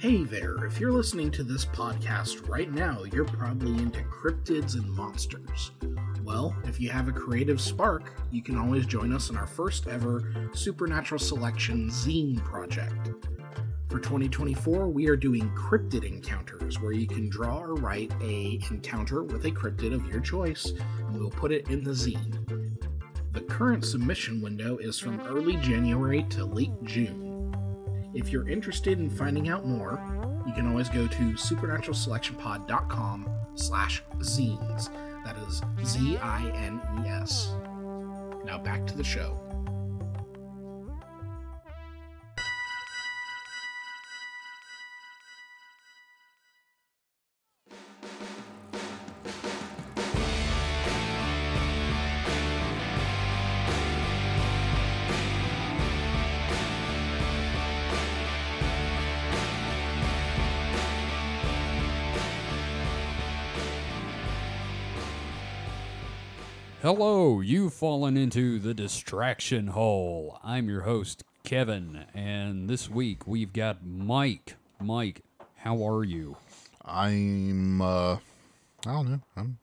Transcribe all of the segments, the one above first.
Hey there, if you're listening to this podcast right now, you're probably into cryptids and monsters. Well, if you have a creative spark, you can always join us in our first ever Supernatural Selection Zine project. For 2024, we are doing cryptid encounters where you can draw or write a encounter with a cryptid of your choice, and we'll put it in the zine. The current submission window is from early January to late June. If you're interested in finding out more, you can always go to supernaturalselectionpod.com slash zines. That is Z-I-N-E-S. Now back to the show. Hello, you've fallen into the distraction hole. I'm your host, Kevin, and this week we've got Mike. Mike, how are you? I'm uh I don't know. I'm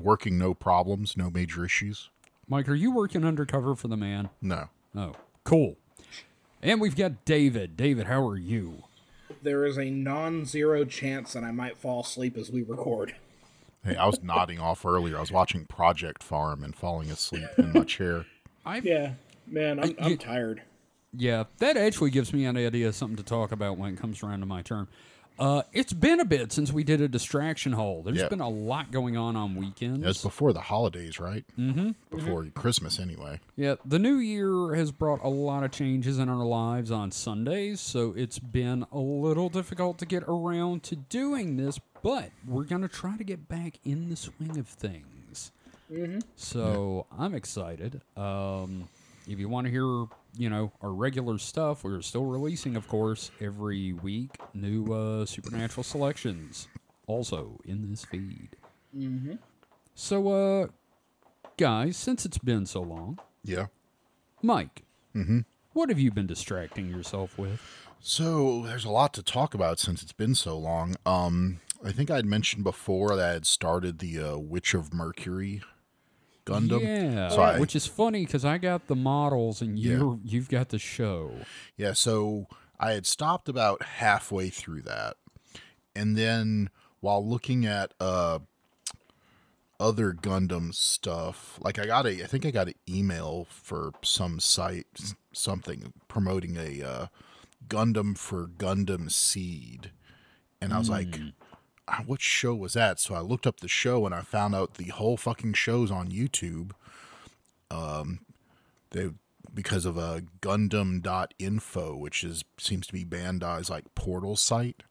working no problems, no major issues. Mike, are you working undercover for the man? No. Oh, cool. And we've got David. David, how are you? There is a non zero chance that I might fall asleep as we record. Hey, I was nodding off earlier. I was watching Project Farm and falling asleep in my chair. I Yeah, man, I'm, you- I'm tired. Yeah, that actually gives me an idea of something to talk about when it comes around to my turn. Uh, it's been a bit since we did a distraction hole. There's Yeah. been a lot going on on weekends. It's before the holidays, right? Mm-hmm. Before Christmas, anyway. Yeah, the new year has brought a lot of changes in our lives on Sundays, so it's been a little difficult to get around to doing this, but we're going to try to get back in the swing of things. So I'm excited. Um, if you want to hear, you know, our regular stuff, we're still releasing, of course, every week new uh, supernatural selections, also in this feed. So, uh, guys, since it's been so long, Yeah. Mike, mm-hmm. what have you been distracting yourself with? So there's a lot to talk about since it's been so long. Um, I think I'd mentioned before that I had started the uh, Witch of Mercury Gundam. Yeah, So I- which is funny because I got the models and you you've got the show. Yeah, so I had stopped about halfway through that. And then while looking at uh other Gundam stuff, like I got a I think I got an email for some site something promoting a uh Gundam for Gundam Seed. And I was like "Ah, what show was that? So I looked up the show and I found out the whole fucking show's on YouTube Um, they because of a gundam.info which is seems to be bandai's like portal site.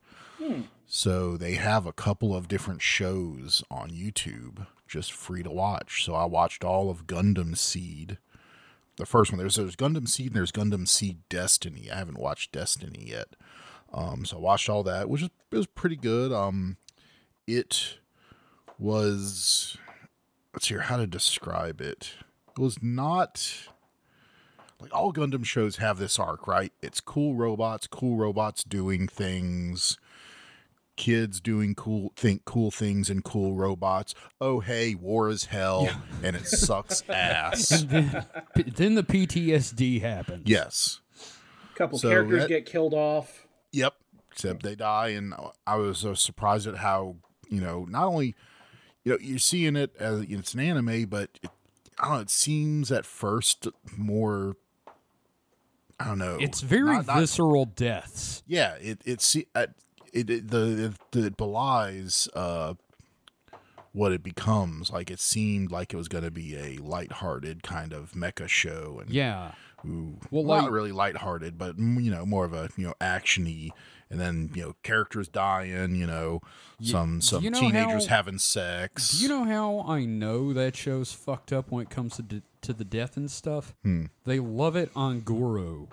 So they have a couple of different shows on youtube just free to watch. So i watched all of gundam seed the first one. There's there's gundam seed and there's gundam seed destiny. I haven't watched destiny yet. Um so i watched all that which is it was pretty good. Um it was let's hear how to describe it it was not like all Gundam shows have this arc, right? It's cool robots, cool robots doing things, kids doing cool think cool things and cool robots. Oh hey, war is hell and it sucks ass. then, p- then the PTSD happens. yes. A couple So characters that- get killed off. Yep. Except they die, and I was so surprised at how you know not only you know you're seeing it as it's an anime, but it, I don't know. It seems at first more. I don't know. It's very not- not- visceral deaths. yeah. It it's it, it, it the it, it belies uh what it becomes. Like it seemed like it was going to be a lighthearted kind of mecha show, and Yeah. Ooh, Well, not like- really lighthearted, but you know, more of a you know actiony, and then you know characters dying, you know, some some you know teenagers how- having sex. Do you know how I know that show's fucked up when it comes to d- to the death and stuff? Hmm. They love it on Guru,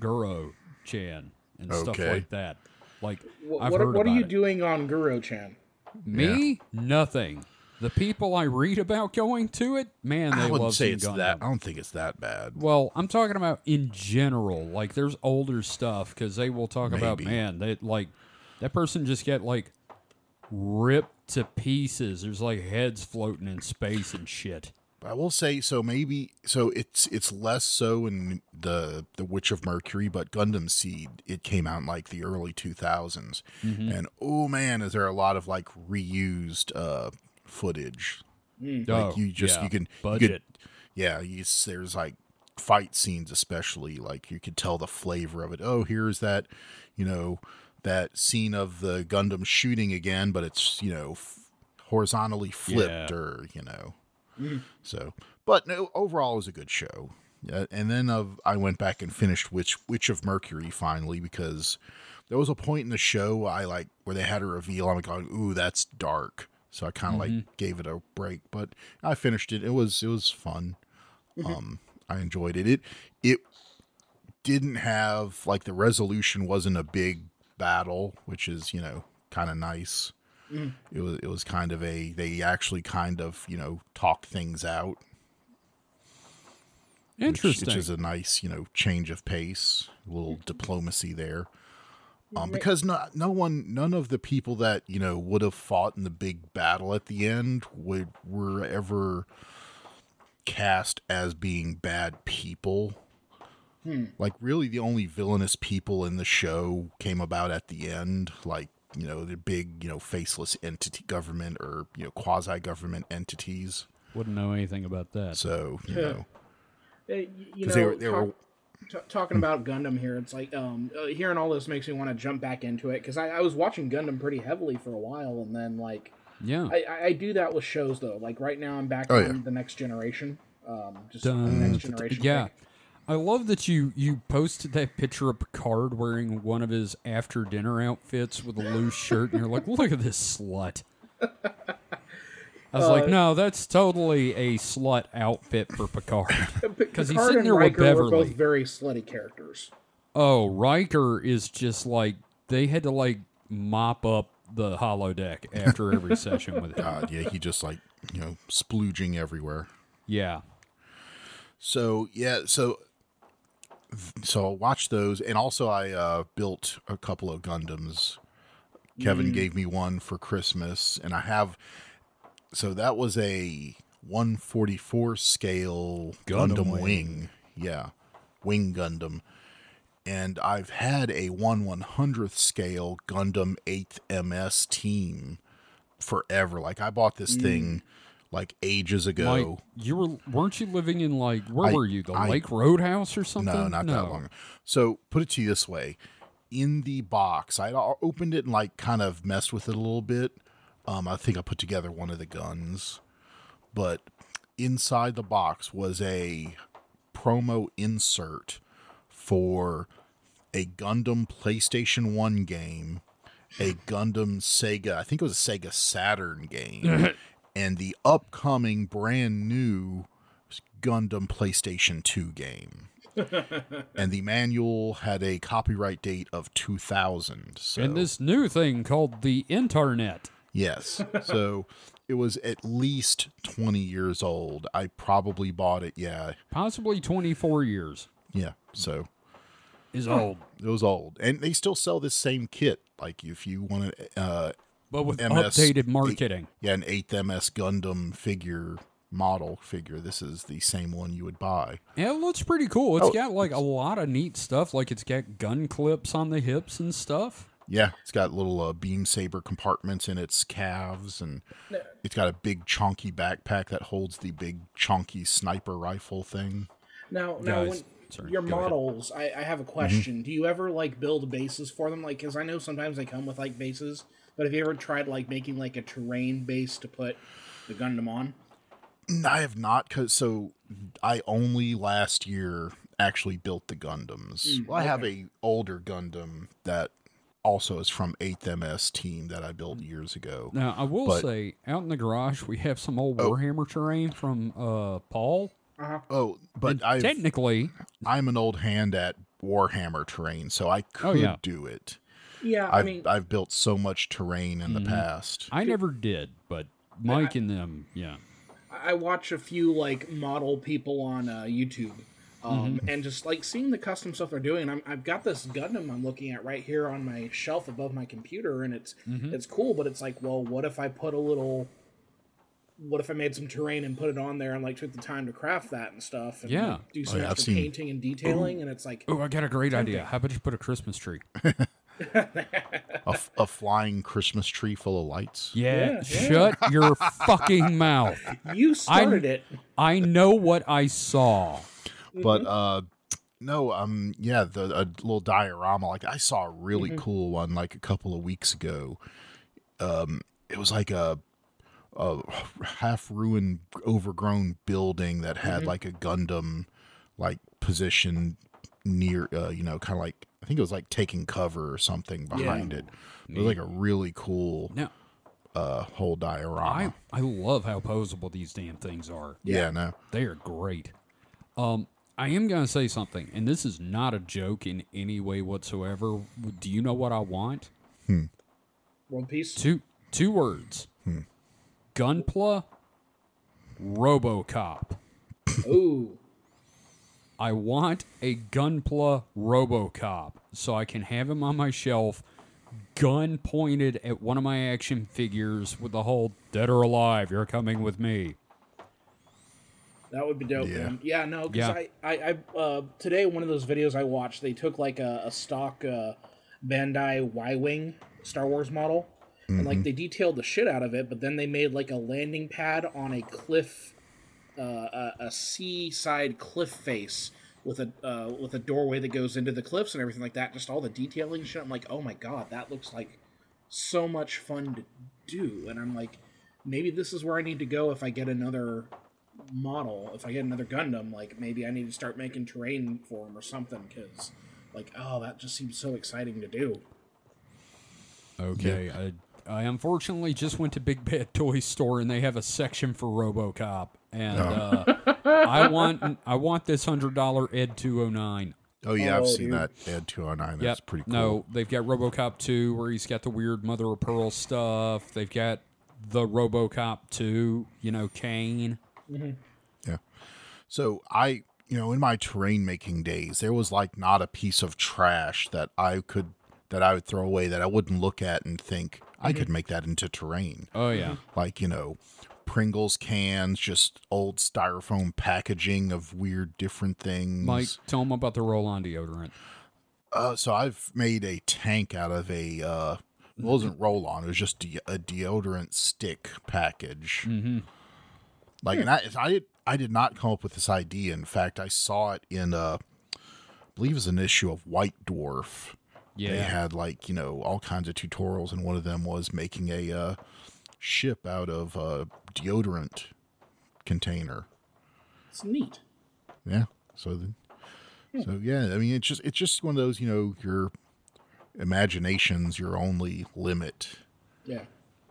Guru Chan and stuff like that. Like Wh- I've what heard what are you it. doing on Guro Chan? Me? Nothing. The people I read about going to it, man, they I wouldn't love say it's Gundam. that. I don't think it's that bad. Well, I'm talking about in general. Like, there's older stuff because they will talk about, Maybe. man, that like that person just get like ripped to pieces. There's like heads floating in space and shit. I will say so. Maybe so. It's it's less so in the the Witch of Mercury, but Gundam Seed it came out in like the early two and oh man, is there a lot of like reused uh footage? Mm. oh, Like you just yeah. you can you budget. could- yeah, you, there's like fight scenes, especially like you could tell the flavor of it. Oh, here's that, you know, that scene of the Gundam shooting again, but it's you know f- horizontally flipped Yeah. or you know. Mm-hmm. So, but no, overall it was a good show. Yeah, and then of I went back and finished Witch Witch of Mercury finally because there was a point in the show I like where they had a reveal. I'm going, oh, ooh, that's dark. So I kind of like mm-hmm. gave it a break, but I finished it. It was it was fun. Mm-hmm. Um, I enjoyed it. It it didn't have like the resolution wasn't a big battle, which is you know kind of nice. Mm. It was it was kind of a they actually kind of you know talk things out, which, Interesting. which is a nice you know change of pace, a little mm-hmm. diplomacy there. Um, because no, no one, none of the people that you know would have fought in the big battle at the end would were ever cast as being bad people. Like really, the only villainous people in the show came about at the end, like you know the big you know faceless entity government or you know quasi government entities. Wouldn't know anything about that. So you know Uh, y- know, they were- they were- t- talking about Gundam here, it's like um, uh, hearing all this makes me want to jump back into it because I, I was watching Gundam pretty heavily for a while, and then like yeah. I, I- I do that with shows though. Like right now, I'm back Oh, on yeah. the next generation. Um, just Dun, the next dun, dun, generation. yeah. thing. I love that you you posted that picture of Picard wearing one of his after dinner outfits with a loose shirt, and you're like, look at this slut. I was Uh, like, no, that's totally a slut outfit for Picard. Because he's Picard sitting and there with Riker were Beverly. both very slutty characters. Oh, Riker is just like they had to like mop up the holodeck after every session with him. God, yeah, he just like you know splooging everywhere. Yeah. So yeah, so so I watched those, and also I uh, built a couple of Gundams. Kevin gave me one for Christmas, and I have. So that was a 144 scale Gundam Gundam, Wing. wing. yeah, wing Gundam, and I've had a one one hundredth scale Gundam 8th MS team forever. Like I bought this mm. thing like ages ago. Mike, you were weren't you living in like where I- were you? The I- Lake Roadhouse or something? No, not that long. So put it to you this way: in the box, I opened it and like kind of messed with it a little bit. Um, I think I put together one of the guns, but inside the box was a promo insert for a Gundam PlayStation One game, a Gundam Sega, I think it was a Sega Saturn game, and the upcoming brand new Gundam PlayStation 2 game. and the manual had a copyright date of 2000. So And this new thing called the internet. Yes. So it was at least 20 years old. I probably bought it, yeah. Possibly 24 years Yeah. So is old. it was old. And they still sell this same kit like if you want to uh But with MS updated marketing. yeah, an 8th MS Gundam figure model figure. This is the same one you would buy. Yeah, it looks pretty cool. It's Oh, got like a lot of neat stuff. Like it's got gun clips on the hips and stuff. Yeah, it's got little uh, beam saber compartments in its calves, and it's got a big chunky backpack that holds the big chunky sniper rifle thing. Now, now, Guys, when sorry, your go ahead. models, I, I have a Mm-hmm. question. Do you ever like build bases for them? Like, because I know sometimes they come with like bases, but have you ever tried like making like a terrain base to put the Gundam on? I have not, cause so I only last year actually built the Gundams. well, I have a older Gundam that also is from 8th MS team that I built years ago. Now, I will But- say, out in the garage, we have some old Warhammer terrain from uh, Paul. Oh, but I Technically, I'm an old hand at Warhammer terrain, so I could Oh, yeah. do it. Yeah, I I've mean, I've built so much terrain in Mm-hmm. the past. I never did, but Mike and them, yeah. I watch a few like model people on uh, YouTube, um, and just like seeing the custom stuff they're doing. I'm, I've got this Gundam I'm looking at right here on my shelf above my computer, and it's it's cool. But it's like, well, what if I put a little? What if I made some terrain and put it on there and like took the time to craft that and stuff? And, Yeah. like, do some yeah, extra seen- painting and detailing, and it's like, Oh, I got a great idea. How about you put a Christmas tree? A, f- a flying Christmas tree full of lights. Yeah, Yeah, shut your fucking mouth. you started it. I know what I saw. But uh no, um yeah, the a little diorama like I saw a really cool one like a couple of weeks ago. Um it was like a a half ruined overgrown building that had like a Gundam like position near uh you know kind of like I think it was like taking cover or something behind it. It was like a really cool Now, uh whole diorama. I I love how posable these damn things are. yeah, no. They are great. Um, I am gonna say something, and this is not a joke in any way whatsoever. Do you know what I want? Hmm. One piece. Two two words. Hmm. Gunpla Robocop. Ooh, I want a Gunpla Robocop so I can have him on my shelf, gun pointed at one of my action figures with the whole dead or alive, you're coming with me. That would be dope, Yeah. man. Yeah, no, because Yeah. I, I, I, uh, today one of those videos I watched, they took like a, a stock uh, Bandai Y-wing Star Wars model, and like they detailed the shit out of it, but then they made like a landing pad on a cliff, uh, a, a seaside cliff face with a uh, with a doorway that goes into the cliffs and everything like that. Just all the detailing shit. I'm like, oh my god, that looks like so much fun to do, and I'm like, maybe this is where I need to go if I get another model if i get another gundam like maybe i need to start making terrain for him or something because like oh that just seems so exciting to do Okay. I, I unfortunately just went to Big Bad Toy Store and they have a section for RoboCop, and uh, I want I want this hundred dollar Ed two hundred nine. Oh yeah, I've Oh, seen dude. that Ed 209. That's Yep. pretty cool. No, they've got RoboCop 2 where he's got the weird mother of pearl stuff. They've got the RoboCop 2, you know, Kane. Yeah. So I, you know, in my terrain making days, there was like not a piece of trash that I could that I would throw away that I wouldn't look at and think I could make that into terrain. Oh yeah. Like, you know, Pringles cans, just old styrofoam packaging of weird different things. Mike, tell them about the roll-on deodorant. Uh, so I've made a tank out of a uh it wasn't roll on, it was just de- a deodorant stick package. Mm-hmm. Like, and I, I did, I did not come up with this idea. In fact, I saw it in, uh, I believe it was an issue of White Dwarf. Yeah. They had like you know all kinds of tutorials, and one of them was making a uh, ship out of a deodorant container. it's neat Yeah. So then, so yeah, I mean, it's just it's just one of those you know your imagination's your only limit yeah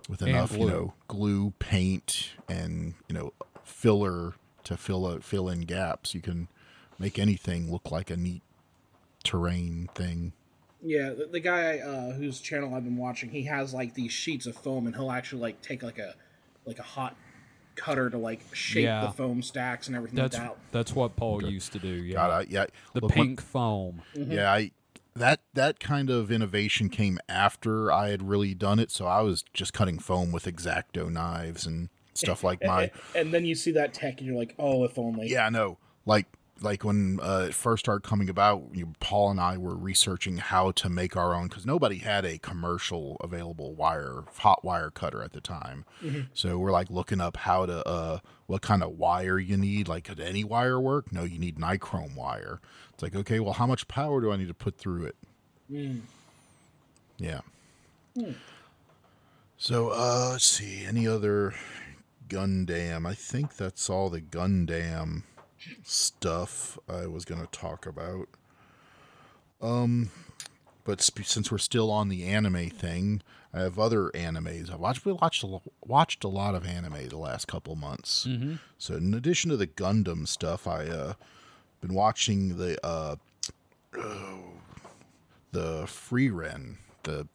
with enough you glue. know glue, paint, and you know filler to fill a, fill in gaps. You can make anything look like a neat terrain thing. yeah the, the guy uh, whose channel i've been watching he has like these sheets of foam and he'll actually like take like a like a hot cutter to like shape Yeah. the foam stacks and everything That's like that that's what Paul used to do. Yeah. God, I, yeah, the look, when- pink foam. Yeah, I that that kind of innovation came after I had really done it, so I was just cutting foam with exacto knives and stuff like my and then you see that tech and you're like oh if only Yeah, I know. Like like when uh, it first started coming about, you, Paul and I were researching how to make our own because nobody had a commercial available wire hot wire cutter at the time. So we're like looking up how to uh, what kind of wire you need. Like, could any wire work? No, you need nichrome wire. It's like, okay, well, how much power do I need to put through it? Yeah. So uh, let's see. Any other Gundam? I think that's all the Gundam stuff I was going to talk about. Um, but sp- since we're still on the anime thing, I have other animes. I've watched we watched a, watched a lot of anime the last couple months. Mm-hmm. So in addition to the Gundam stuff, I uh been watching the uh oh, the Frieren the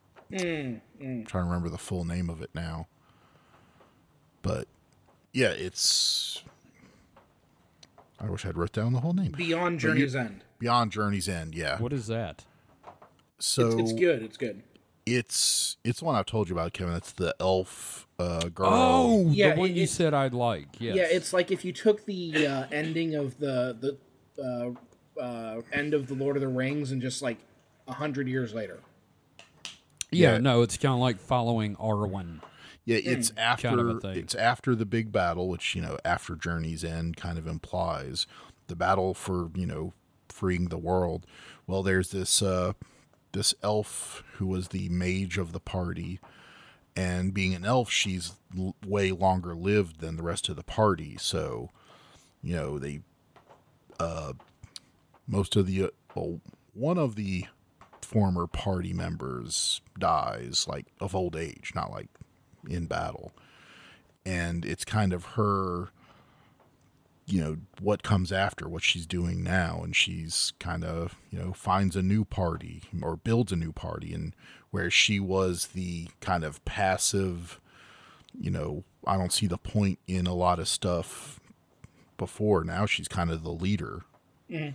trying to remember the full name of it now. But yeah, it's. I wish I'd wrote down the whole name. Beyond Journey's End. Beyond Journey's End, yeah. What is that? so It's, it's good. It's good. it's it's the one I've told you about, Kevin. It's the elf uh, girl. Oh, Yeah, the one it- you it- said I'd like. Yes. Yeah, it's like if you took the uh, ending of the the uh, uh, end of the Lord of the Rings and just like a hundred years later. yeah. yeah. No, it's kind of like following Arwen. Yeah, it's after Kind of it's after the big battle, which you know after Journey's End kind of implies the battle for you know freeing the world. Well, there's this uh, this elf who was the mage of the party, and being an elf, she's l- way longer lived than the rest of the party. So, you know they uh, most of the uh, well, one of the former party members dies like of old age, not like in battle. And it's kind of her, you know, what comes after what she's doing now. And she's kind of, you know, finds a new party or builds a new party. And where she was the kind of passive, you know, I don't see the point in a lot of stuff before. Now she's kind of the leader. Mm.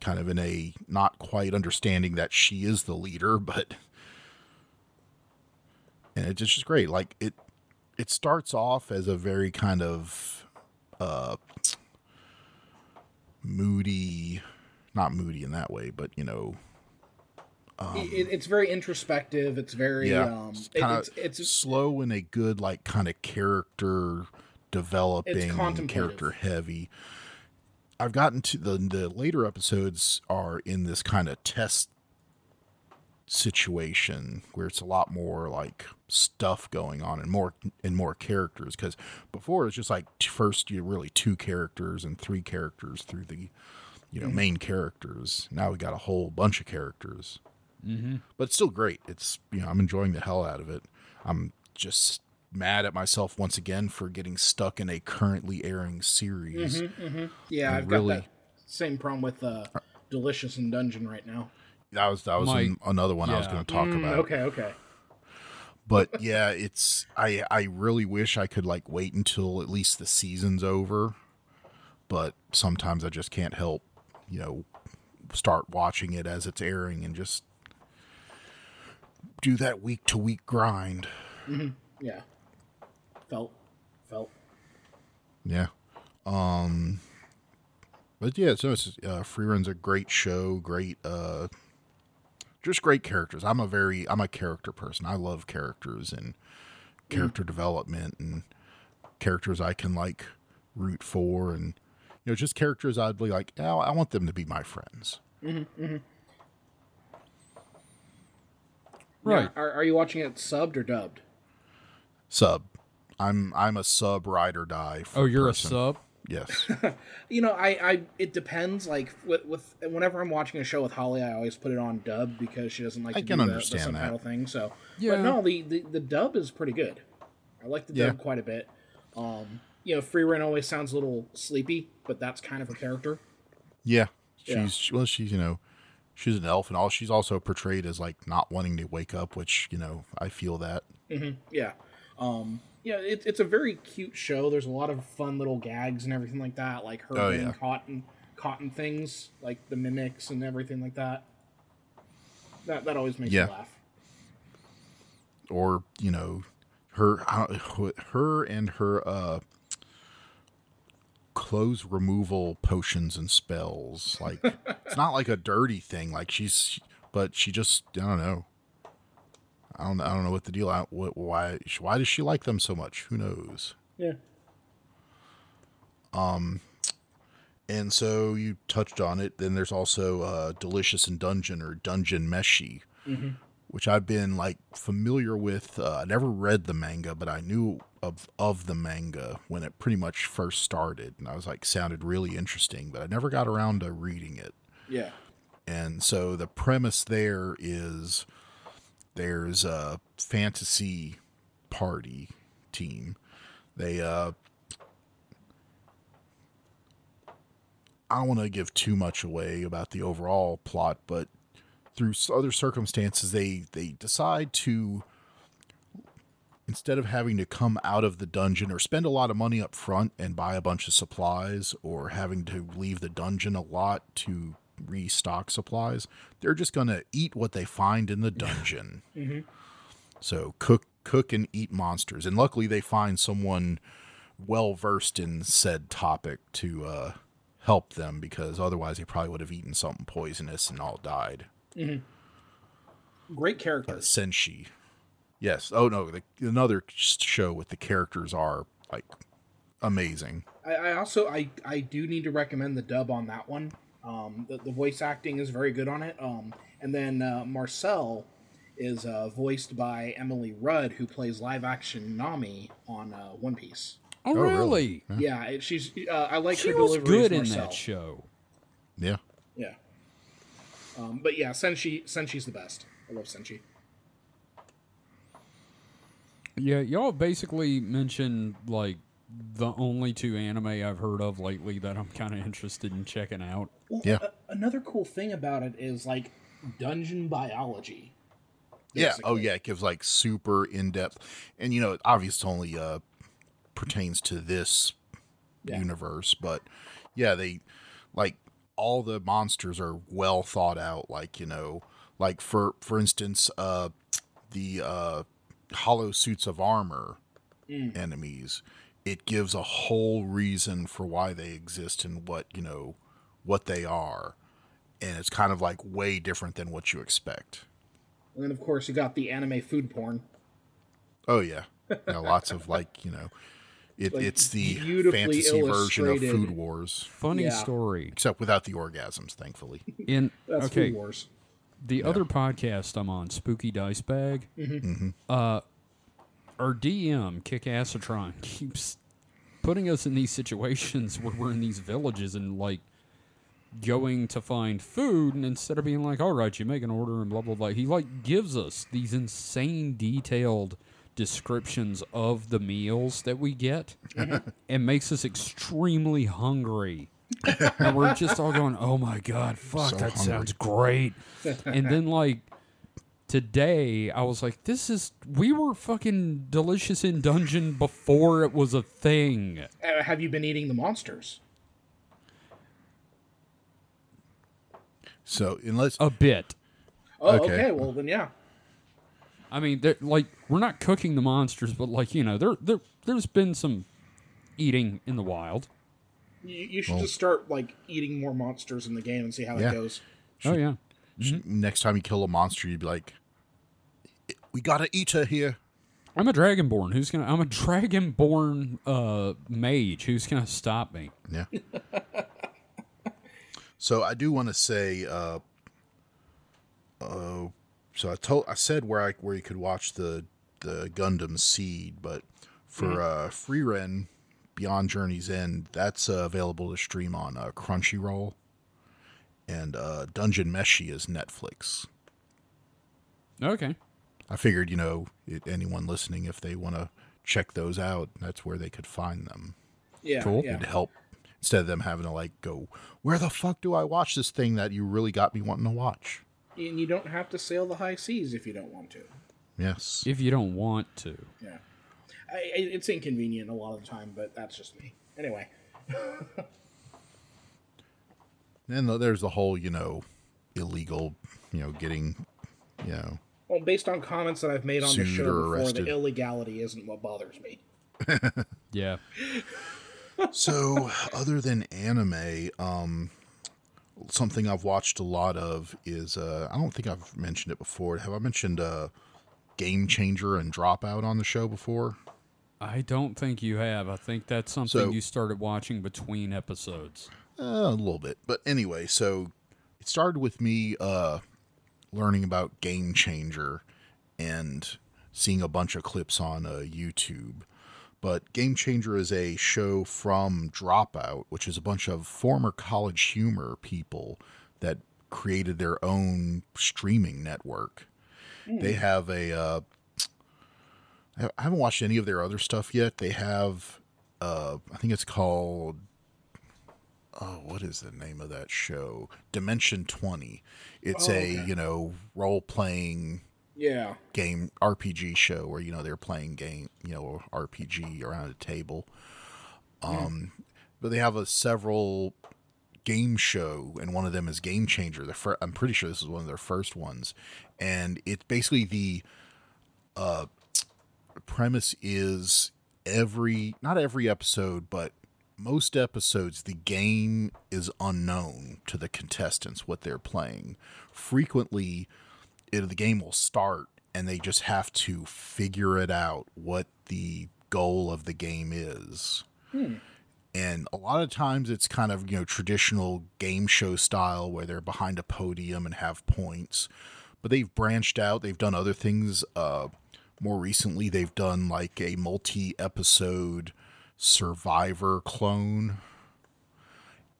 Kind of in a not quite understanding that she is the leader, but and it's just great. Like it, it starts off as a very kind of uh, moody, not moody in that way, but you know, it, it's very introspective. It's very yeah, um, it- it's it's slow and a good like kind of character developing, character heavy. I've gotten to the the later episodes are in this kind of test situation where it's a lot more like stuff going on and more and more characters because before it's just like first you really two characters and three characters through the you know main characters now we got a whole bunch of characters mm-hmm. but it's still great it's you know i'm enjoying the hell out of it i'm just mad at myself once again for getting stuck in a currently airing series yeah. I I've really- got that same problem with uh, Delicious and Dungeon right now. That was that was My- an- another one i was going to talk Mm, about okay, okay. but yeah it's i i really wish i could like wait until at least the season's over but sometimes i just can't help you know start watching it as it's airing and just do that week to week grind Yeah. Felt, felt. yeah um but yeah so it's uh Frieren's a great show great uh just great characters i'm a very i'm a character person i love characters and character development and characters i can like root for and you know just characters i'd be like oh, i want them to be my friends mm-hmm, mm-hmm. Right. Now, are, are you watching it subbed or dubbed? sub i'm i'm a sub ride or die Oh, you're person. a sub. Yes You know, I, I it depends. Like with, with whenever I'm watching a show with Holly, I always put it on dub because she doesn't like I to can do understand the, that. subtitle thing. So, Yeah. but no, the, the the dub is pretty good. I like the Yeah. dub quite a bit. Um, you know, Frieren always sounds a little sleepy, but that's kind of a character. yeah Yeah. she's well she's you know she's an elf and all she's also portrayed as like not wanting to wake up which you know i feel that Yeah. Um, yeah, it's it's a very cute show. There's a lot of fun little gags and everything like that, like her Oh, being yeah. caught in caught in things, like the mimics and everything like that. That that always makes Yeah. me laugh. or you know her her and her uh clothes removal potions and spells like it's not like a dirty thing like she's but she just i don't know i don't i don't know what the deal I, what, why why does she like them so much? Who knows? Yeah. Um, and so you touched on it. Then there's also uh delicious and dungeon or dungeon meshi which i've been like familiar with. Uh, i never read the manga but i knew of of the manga when it pretty much first started and i was like sounded really interesting but i never got around to reading it. Yeah. and so the premise there is there's a fantasy party team. They uh I don't want to give too much away about the overall plot, but through other circumstances they they decide to instead of having to come out of the dungeon or spend a lot of money up front and buy a bunch of supplies or having to leave the dungeon a lot to restock supplies, they're just going to eat what they find in the dungeon. So cook cook and eat monsters. And luckily they find someone well versed in said topic to uh, help them because otherwise they probably would have eaten something poisonous and all died. Mm-hmm. Great Uh, characters. Senshi. Yes. Oh no, the, another show with the characters are like amazing. I, I also I I do need to recommend the dub on that one. Um, the, the voice acting is very good on it. Um, and then uh, Marcille is uh, voiced by Emily Rudd, who plays live action Nami on uh, One Piece. Oh, really? really? Yeah, it, she's. Uh, I like She her was delivery good in Marcille. that show. Yeah. Yeah. Um, but yeah, Senshi Senshi's the best. I love Senshi. Yeah, y'all basically mentioned like the only two anime I've heard of lately that I'm kind of interested in checking out. Well, Yeah. a- another cool thing about it is like dungeon biology. Yeah. Oh yeah. It gives like super in depth, and you know, it obviously only uh, pertains to this Yeah. universe, but yeah, they like all the monsters are well thought out. Like you know, like for for instance, uh, the uh, hollow suits of armor enemies. It gives a whole reason for why they exist and what you know what they are, and it's kind of like way different than what you expect. And then of course you got the anime food porn. Oh yeah, yeah lots of like you know, it, Like, it's the fantasy version of. Food Wars, Funny Yeah. story. except without the orgasms, thankfully. In That's okay, Food Wars. the other podcast I'm on, Spooky Dice Bag. Mm-hmm. Uh, our DM Kick Acetron keeps putting us in these situations where we're in these villages and like going to find food, and instead of being like, "All right, you make an order," and blah blah blah, he like gives us these insane detailed descriptions of the meals that we get mm-hmm. and makes us extremely hungry and we're just all going, "Oh my god, fuck, So that hungry. sounds great." and then like today, I was like, "This is we were fucking delicious in dungeon before it was a thing." Uh, have you been eating the monsters? So unless A bit. Oh, Okay. okay. Well, then yeah. I mean, they're- like we're not cooking the monsters, but like you know, there there there's been some eating in the wild. You, you should just start like eating more monsters in the game and see how Yeah. it goes. Oh yeah. Next time you kill a monster, you'd be like, "We got an eater here." I'm a dragonborn. Who's gonna? I'm a dragonborn uh, mage. Who's gonna stop me? Yeah. so I do want to say, uh, uh, so I told, I said where I where you could watch the the Gundam Seed, but for uh, Frieren Beyond Journey's End, that's uh, available to stream on uh, Crunchyroll, and uh, Dungeon Meshi is Netflix. Okay. I figured, you know, it, anyone listening, if they want to check those out, that's where they could find them. Yeah. Cool. Yeah. It'd help instead of them having to like go, where the fuck do I watch this thing that you really got me wanting to watch? And you don't have to sail the high seas if you don't want to. Yes. If you don't want to. Yeah. I, I- it's inconvenient a lot of the time, but that's just me. Anyway. And there's the whole, you know, illegal, you know, getting, you know, Well, based on comments that I've made on the show before, arrested. the illegality isn't what bothers me. Yeah. so other than anime, um, something I've watched a lot of is, uh, I don't think I've mentioned it before. Have I mentioned, uh, Game Changer and Dropout on the show before? I don't think you have. I think that's something So- you started watching between episodes. Uh, a little bit. But anyway, so it started with me uh, learning about Game Changer and seeing a bunch of clips on uh, YouTube. But Game Changer is a show from Dropout, which is a bunch of former college humor people that created their own streaming network. They have a. Uh, I I haven't watched any of their other stuff yet. They have, uh, I think it's called oh, what is the name of that show? Dimension 20. It's Oh, a, you know, role playing Yeah. game RPG show where you know they're playing game, you know, RPG around a table. Um, but they have a several game show, and one of them is Game Changer. The fir- I'm pretty sure this is one of their first ones, and it's basically the uh, premise is every not every episode, but most episodes the game is unknown to the contestants what they're playing. Frequently, it, the game will start and they just have to figure it out what the goal of the game is. And a lot of times it's kind of, you know, traditional game show style where they're behind a podium and have points. But they've branched out, they've done other things. Uh, more recently, they've done like a multi episode survivor clone.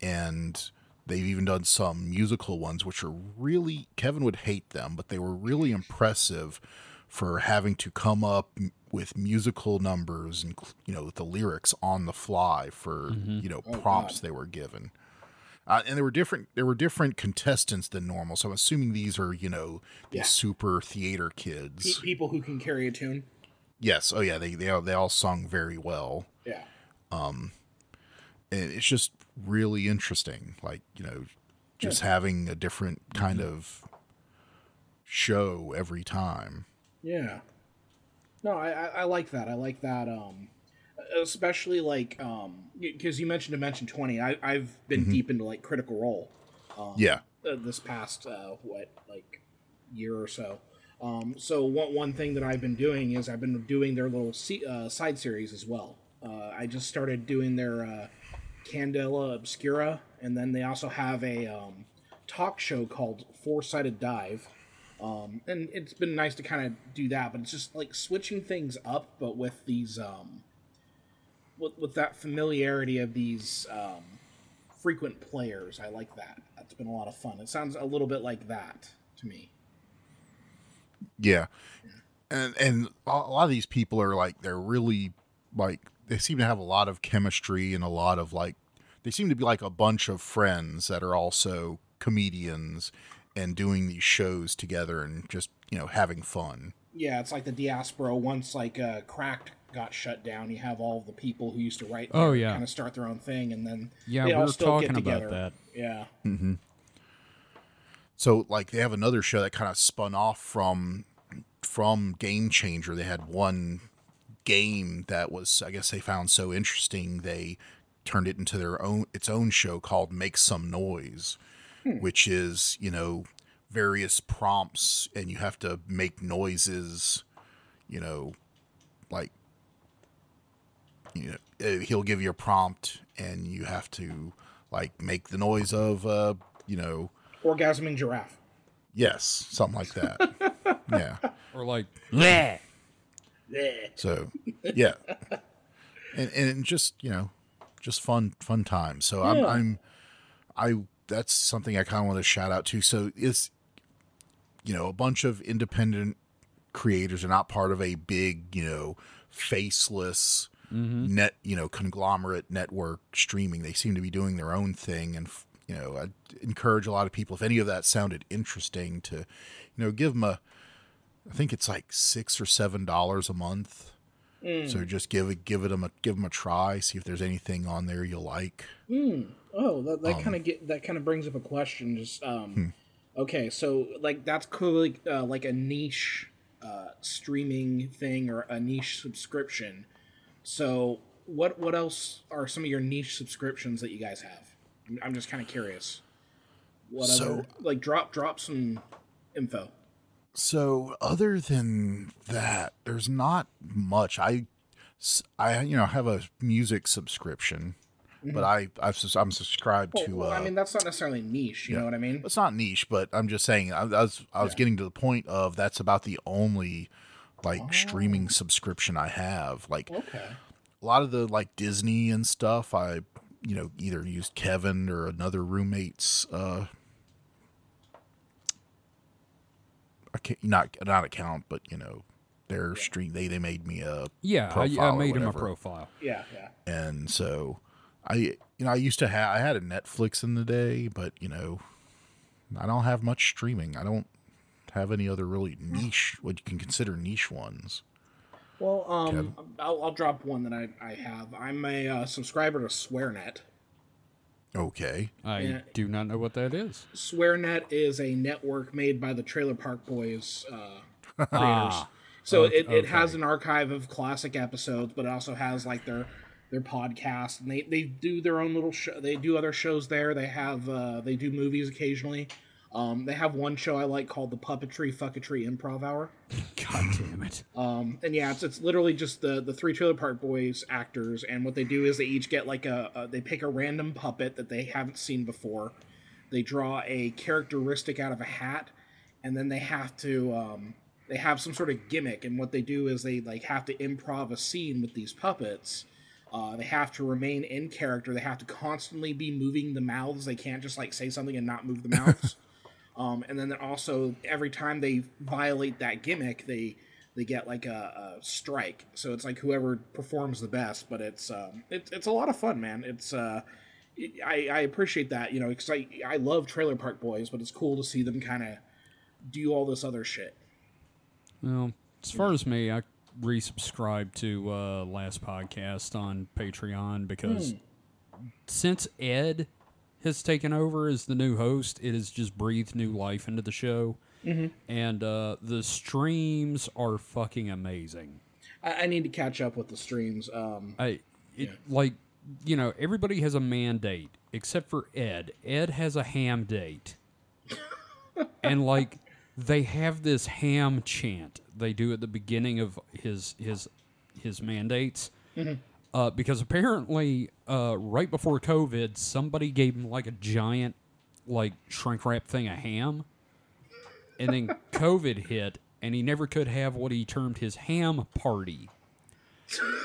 And they've even done some musical ones, which are really, Kevin would hate them, but they were really impressive for having to come up m- with musical numbers and you know the lyrics on the fly for you know prompts they were given uh, and there were different there were different contestants than normal so i'm assuming these are you know these Yeah. super theater Pe- kids people who can carry a tune. Yes oh yeah they they all, they all sung very well Yeah. and it's just really interesting like you know just having a different kind of show every time Yeah. No, I, I, I like that. I like that. Um, especially like um, because you mentioned Dimension Twenty. I I've been deep into like Critical Role. Um, yeah uh, this past uh, what like year or so. Um, so one one thing that I've been doing is I've been doing their little se- uh, side series as well. Uh, I just started doing their uh, Candela Obscura, and then they also have a um, talk show called Four Sided Dive. Um, and it's been nice to kind of do that, but it's just like switching things up, but with these um, with, with that familiarity of these um, frequent players. I like that. That's been a lot of fun. It sounds a little bit like that to me. Yeah, and and a lot of these people are like they're really like they seem to have a lot of chemistry and a lot of like they seem to be like a bunch of friends that are also comedians and doing these shows together and just you know having fun. Yeah, it's like the diaspora. Once like uh, Cracked got shut down, you have all the people who used to write. Oh, yeah. kind of start their own thing, and then Yeah, they we all were still get talking about together. that. Yeah, So like they have another show that kind of spun off from from Game Changer. They had one game that was I guess they found so interesting they turned it into their own its own show called Make Some Noise, which is, you know, various prompts and you have to make noises, you know, like you know, uh, he'll give you a prompt and you have to like make the noise of uh, you know, orgasming giraffe. Yes, something like that. yeah. Or like, Yeah. So, yeah. And and just, you know, just fun fun times. So I'm I'm I that's something I kind of want to shout out to. So it's you know, a bunch of independent creators are not part of a big, you know, faceless mm-hmm. net, you know, conglomerate network streaming. They seem to be doing their own thing and f- you know, I encourage a lot of people if any of that sounded interesting to, you know, give them a I think it's like 6 or 7 dollars a month. So just give it give it them a give them a try, see if there's anything on there you like. Oh, that, Um, kind of get that kind of brings up a question. Just um, Hmm. okay, so like that's clearly uh, like a niche uh, streaming thing or a niche subscription. So what what else are some of your niche subscriptions that you guys have? I'm, just kind of curious. What So- other like drop drop some info? So other than that, there's not much. I I you know have a music subscription, but I I've, I'm subscribed Well, to. well, uh, I mean that's not necessarily niche. You know what I mean? it's not niche, but I'm just saying. I, I was I was Yeah. getting to the point of that's about the only like Oh. streaming subscription I have. Like Okay. a lot of the like Disney and stuff, I you know either used Kevin or another roommate's uh I can't not not account, but you know their stream. They they made me a yeah, I, I made him a profile. Yeah. Yeah. and so I you know I used to have I had a Netflix in the day, but you know I don't have much streaming. I don't have any other really niche, what you can consider niche ones. Well, um, I'll, I'll drop one that I, I have. I'm a uh, subscriber to SwearNet. Okay. I Yeah. do not know what that is. SwearNet is a network made by the Trailer Park Boys uh, creators. Ah, so okay- it, it has an archive of classic episodes, but it also has like their their podcast, and they, they do their own little show. They do other shows there. They have uh, they do movies occasionally. Um, they have one show I like called the Puppetry Fucketry Improv Hour. God damn it. Um, and yeah, it's, it's literally just the the three Trailer Park Boys actors, and what they do is they each get like a, a they pick a random puppet that they haven't seen before. They draw a characteristic out of a hat, and then they have to um, they have some sort of gimmick. And what they do is they like have to improv a scene with these puppets. Uh, they have to remain in character. They have to constantly be moving the mouths. They can't just like say something and not move the mouths. Um, and then also every time they violate that gimmick, they they get like a, a strike. So it's like whoever performs the best. But it's um, it's it's a lot of fun, man. It's uh, it, I I appreciate that, you know, because I I love Trailer Park Boys, but it's cool to see them kind of do all this other shit. Well, as far as me, I resubscribed to uh, last podcast on Patreon because since Ed has taken over as the new host, it has just breathed new life into the show. And uh, the streams are fucking amazing. I, I need to catch up with the streams. Um, I it like you know everybody has a mandate except for Ed. Ed has a ham date, and like they have this ham chant they do at the beginning of his his his mandates. Uh, because apparently, uh, right before COVID, somebody gave him like a giant, like shrink wrap thing of ham, and then COVID hit, and he never could have what he termed his ham party.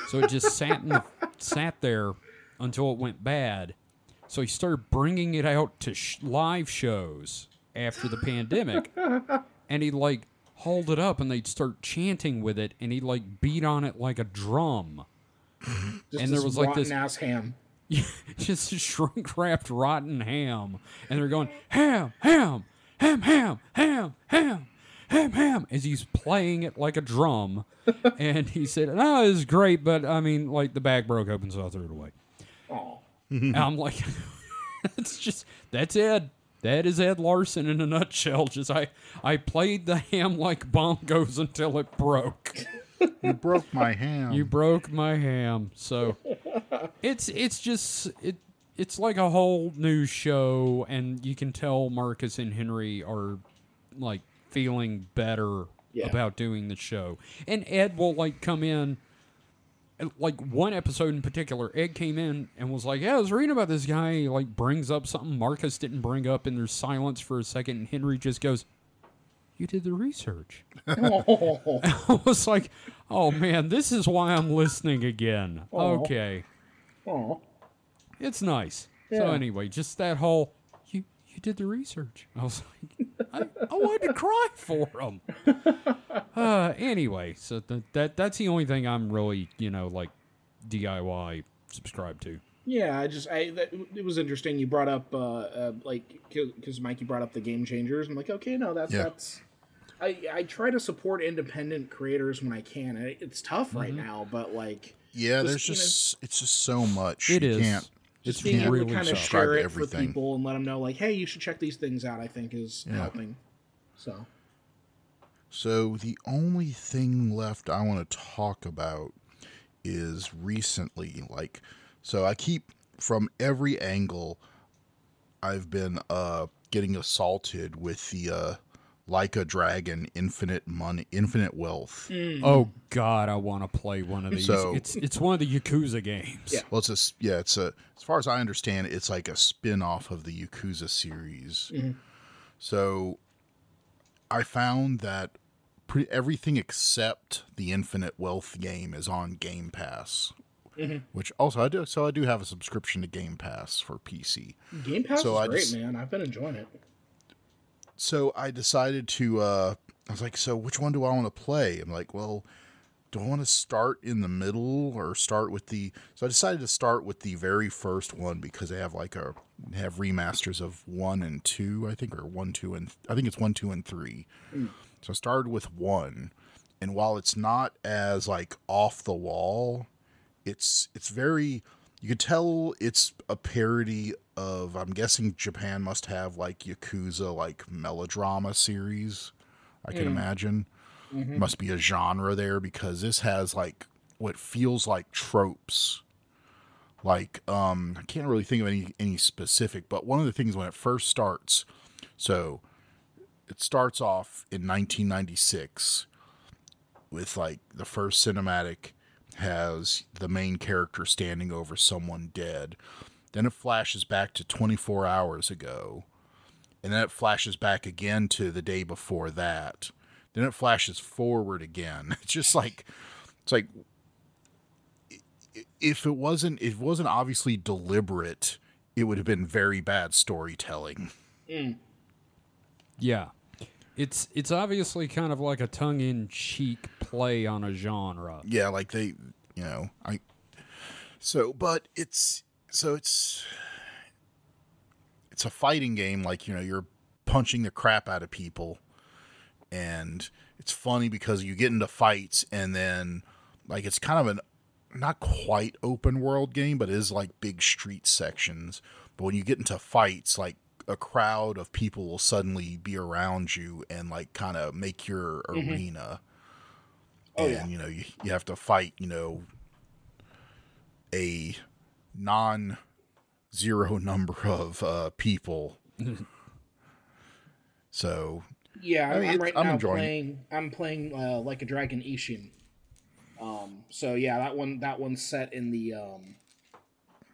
So it just sat in the, sat there until it went bad. So he started bringing it out to sh- live shows after the pandemic, and he like hauled it up, and they'd start chanting with it, and he like beat on it like a drum. Just and there was, like, rotten this- ass ham. just a shrink wrapped rotten ham, and they're going ham, ham, ham, ham, ham, ham, ham, ham, as he's playing it like a drum. and he said, "No, it's great, but I mean, like the bag broke open, so I threw it away." Oh, And I'm like, "That's just that's Ed. That is Ed Larson in a nutshell. Just I I played the ham like bongos until it broke." You broke my ham. You broke my ham. So it's it's just it it's like a whole new show and you can tell Marcus and Henry are like feeling better Yeah. about doing the show. And Ed will like come in like one episode in particular, Ed came in and was like, "Yeah, I was reading about this guy. He, like brings up something Marcus didn't bring up, and there's silence for a second, and Henry just goes, "You did the research." I was like, "Oh man, this is why I'm listening again." Okay, oh, it's nice. So anyway, just that whole you you did the research. I was like, I, I wanted to cry for him. Uh, anyway, so th- that that's the only thing I'm really you know like DIY subscribed to. Yeah, I just I that, it was interesting. You brought up uh, uh like because Mike, you brought up the game changers. I'm like, okay, no, that's Yeah. that's. I I try to support independent creators when I can. and It's tough Mm-hmm. right now, but like yeah, just, there's you know, just it's just so much. It you is. Can't, It's just being able really to kind of tough. Share to it for everything. people and let them know, like, hey, you should check these things out. I think is Yeah. helping. So So the only thing left I want to talk about is recently, like, so I keep from every angle. I've been uh getting assaulted with the uh like a dragon infinite money infinite wealth. Oh God, I want to play one of these. So- it's it's one of the Yakuza games. Yeah. Well, it's a s- yeah, it's a as far as I understand, it's like a spin-off of the Yakuza series. So I found that pre- everything except the Infinite Wealth game is on Game Pass. Which also I do so I do have a subscription to Game Pass for PC. Game Pass So is I great, just- man. I've been enjoying it. So I decided to uh I was like, so which one do I want to play? I'm like, well, do I want to start in the middle or start with the? So I decided to start with the very first one because they have like a they have remasters of one and two, I think, or one, two, and I think it's one, two, and three. So I started with one, and while it's not as like off the wall, it's it's very you could tell it's a parody of I'm guessing Japan must have like Yakuza like melodrama series. I can imagine. Must be a genre there because this has like what feels like tropes. Like um I can't really think of any any specific, but one of the things when it first starts, so it starts off in 1996 with like the first cinematic has the main character standing over someone dead. Then it flashes back to 24 hours ago. And then it flashes back again to the day before that. Then it flashes forward again. It's just like it's like if it wasn't if it wasn't obviously deliberate, it would have been very bad storytelling. Hmm. Yeah. It's it's obviously kind of like a tongue in cheek play on a genre. yeah like they you know i so but it's so it's it's a fighting game like you know you're punching the crap out of people and it's funny because you get into fights and then like it's kind of an not quite open world game but it is like big street sections but when you get into fights like a crowd of people will suddenly be around you and like kind of make your arena Oh, and yeah. you know you, you have to fight you know a non zero number of uh, people so Yeah, I mean, I'm right I'm now enjoying it. playing. I'm playing uh, like a dragon Ishin. Um, so yeah, that one that one's set in the um,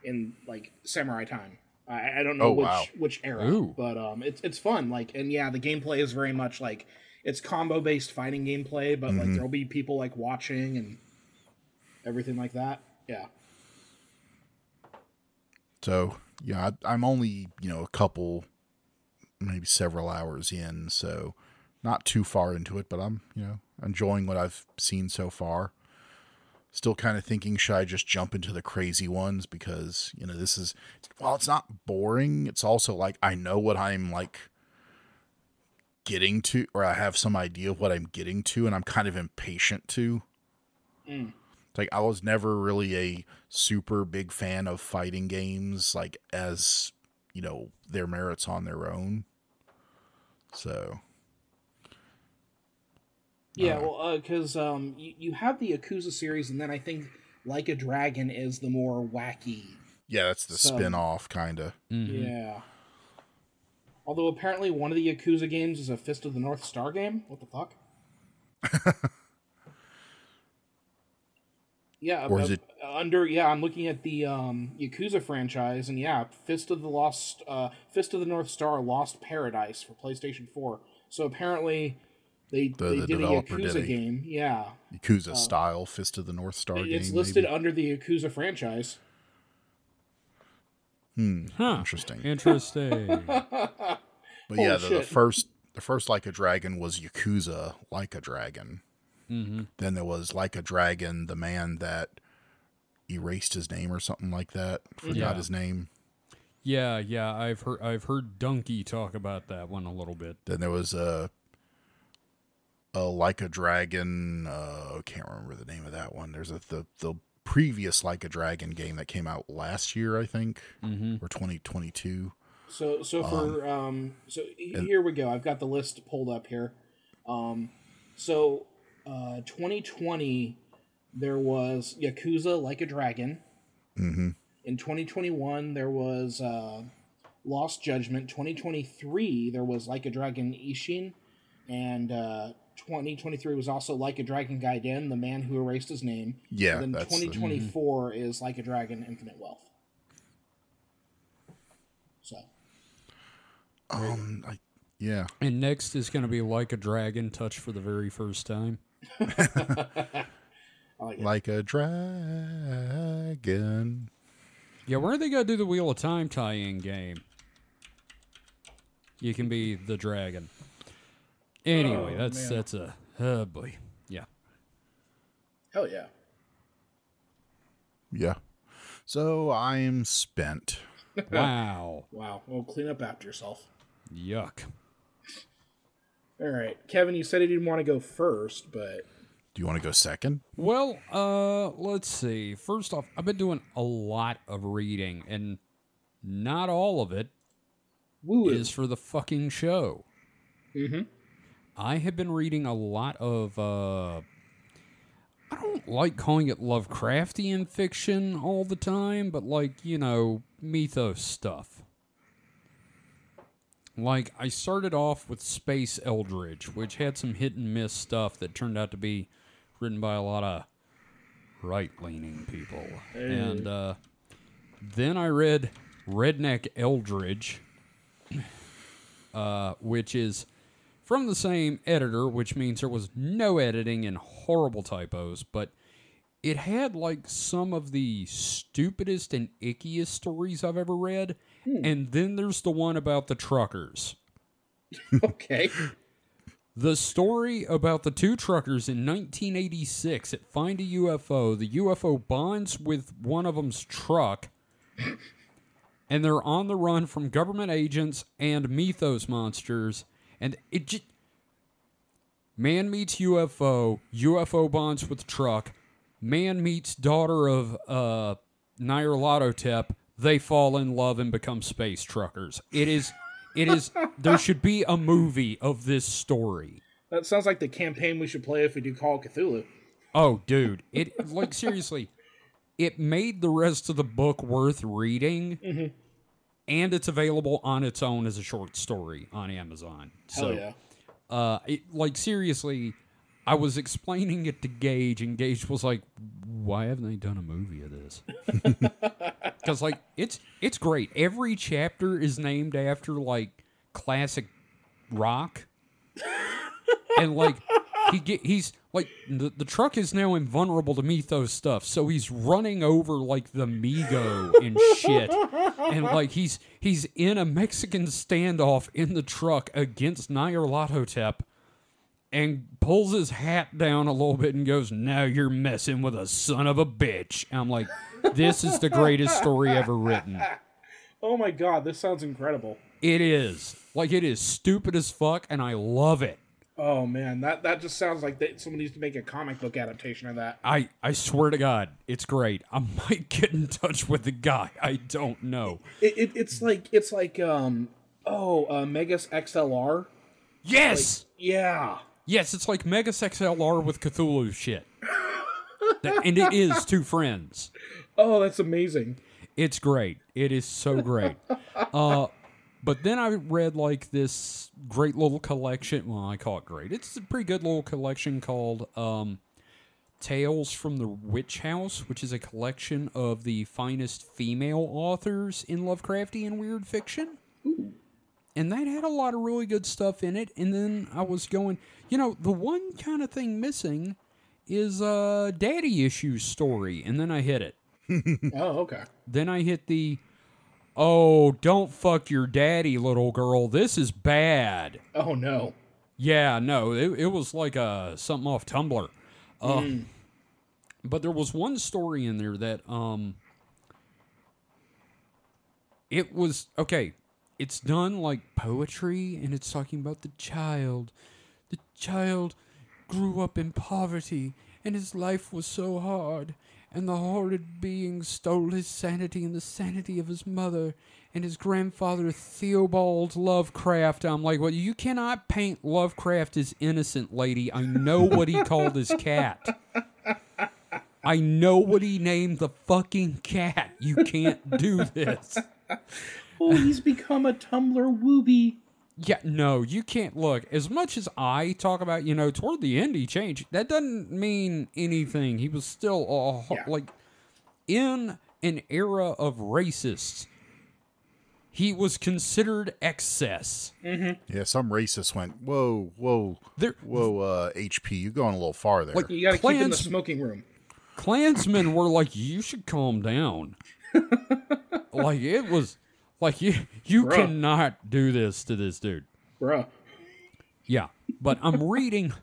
in like samurai time. I, I don't know Oh, which wow. which era, Ooh. but um, it's it's fun. Like and yeah, the gameplay is very much like it's combo based fighting gameplay, but Mm-hmm. like there'll be people like watching and everything like that. Yeah. so yeah I, i'm only you know a couple maybe several hours in so not too far into it but i'm you know enjoying what i've seen so far still kind of thinking should i just jump into the crazy ones? Because you know this is while it's not boring it's also like i know what i'm like getting to or i have some idea of what i'm getting to and i'm kind of impatient to. It's like i was never really a super big fan of fighting games like as you know their merits on their own. So Yeah, well, because um, you, you have the Yakuza series, and then I think Like a Dragon is the more wacky. yeah that's the So- spin-off kind of Yeah. Although apparently one of the Yakuza games is a Fist of the North Star game. What the fuck? yeah, Or is uh, it- under? Yeah, I'm looking at the um, Yakuza franchise, and yeah, Fist of the Lost, uh, Fist of the North Star, Lost Paradise for PlayStation Four. So apparently, they The- they the did a developer Yakuza did a- game. Yeah, yakuza style fist of the north star game Uh, it's listed maybe? under the Yakuza franchise. Hmm. Huh. interesting Interesting. But yeah, the, the first the first Like a Dragon was Yakuza Like a Dragon. Mm-hmm. Then there was Like a Dragon, the man that erased his name or something like that. Forgot Yeah. his name. yeah, yeah. I've heard I've heard Donkey talk about that one a little bit. Then there was a a Like a Dragon. Uh, I can't remember the name of that one. There's a the the previous Like a Dragon game that came out last year, I think, or 2022. So so for um so h- here we go. I've got the list pulled up here. Um so uh 2020 there was Yakuza Like a Dragon. Mm-hmm. In 2021 there was uh Lost Judgment. 2023 there was Like a Dragon Ishin and uh 2023 was also Like a Dragon Gaiden, the man who erased his name. Yeah, And then that's the- 2024 is Like a Dragon Infinite Wealth. So Um, I, yeah, And next is going to be like a dragon touch for the very first time. Like like a dragon. Yeah, where are they going to do the Wheel of Time tie-in game? You can be the dragon. Anyway, Oh, that's man. that's a oh boy. Yeah. Hell yeah. Yeah. So I'm spent. Wow. Wow. Well, clean up after yourself. Yuck. All right, Kevin. You said you didn't want to go first, but Do you want to go second? Well, uh, let's see. First off, I've been doing a lot of reading, and not all of it woo is for the fucking show. Mm-hmm. I have been reading a lot of, uh, I don't like calling it Lovecraftian fiction all the time, but like, you know, mythos stuff. Like, I started off with Space Eldritch, which had some hit and miss stuff that turned out to be written by a lot of right leaning people. And uh, then I read Redneck Eldritch, uh, which is from the same editor, which means there was no editing and horrible typos, but it had like some of the stupidest and ickiest stories I've ever read. Hmm. And then there's the one about the truckers. Okay. The story about the two truckers in 1986 that find a UFO. The UFO bonds with one of them's truck, and they're on the run from government agents and mythos monsters. And it just. Man meets UFO, UFO bonds with truck, man meets daughter of uh, Nyarlathotep, they fall in love and become space truckers. It is. It is. There should be a movie of this story. That sounds like the campaign we should play if we do Call of Cthulhu. Oh, dude. It like seriously, it made the rest of the book worth reading. And it's available on its own as a short story on Amazon. Hell So yeah. uh it like seriously, I was explaining it to Gage and Gage was like, "Why haven't they done a movie of this?" Cuz like it's it's great. Every chapter is named after like classic rock and like he get he's like the, the truck is now invulnerable to mythos stuff so he's running over like the mi-go and shit. And like he's he's in a mexican standoff in the truck against nyarlathotep and pulls his hat down a little bit and goes now you're messing with a son of a bitch. And i'm like this is the greatest story ever written. Oh my god, this sounds incredible. it is. Like it is stupid as fuck and i love it Oh man, that that just sounds like that someone needs to make a comic book adaptation of that. I, I swear to God, it's great. I might get in touch with the guy. I don't know. It, it it's like it's like um oh uh, Megas XLR. Yes, Yeah. yes, it's like Megas XLR with Cthulhu shit. That- and it is two friends. Oh, that's amazing. It's great. It is so great. Uh, but then I read like this great little collection. Well, I call it great. It's a pretty good little collection called um, Tales from the Witch House, which is a collection of the finest female authors in Lovecraftian weird fiction. And that had a lot of really good stuff in it. And then I was going, you know, the one kind of thing missing is a daddy issues story. And then I hit it. Oh, okay. Then I hit the Oh, don't fuck your daddy, little girl. This is bad. Oh no. Yeah, no, it, it was like uh, something off Tumblr. Uh, But there was one story in there that um, it was okay. It's done like poetry, and it's talking about the child. The child grew up in poverty, and his life was so hard. And the horrid being stole his sanity and the sanity of his mother and his grandfather Theobald Lovecraft. I'm like, well, you cannot paint Lovecraft as innocent, lady. I know what he called his cat. I know what he named the fucking cat. You can't do this. Oh, he's become a Tumblr wooby. Yeah, no, you can't look. As much as I talk about, you know, toward the end he changed, that doesn't mean anything. He was still a, Yeah. like in an era of racists. He was considered excess. Yeah, some racists went, whoa, whoa, There, whoa, uh, HP, you're going a little far there. Like- You gotta keep in the smoking room. Klansmen were like, "You should calm down." like it was, like you you Bruh. cannot do this to this dude. Bruh. Yeah, but I'm reading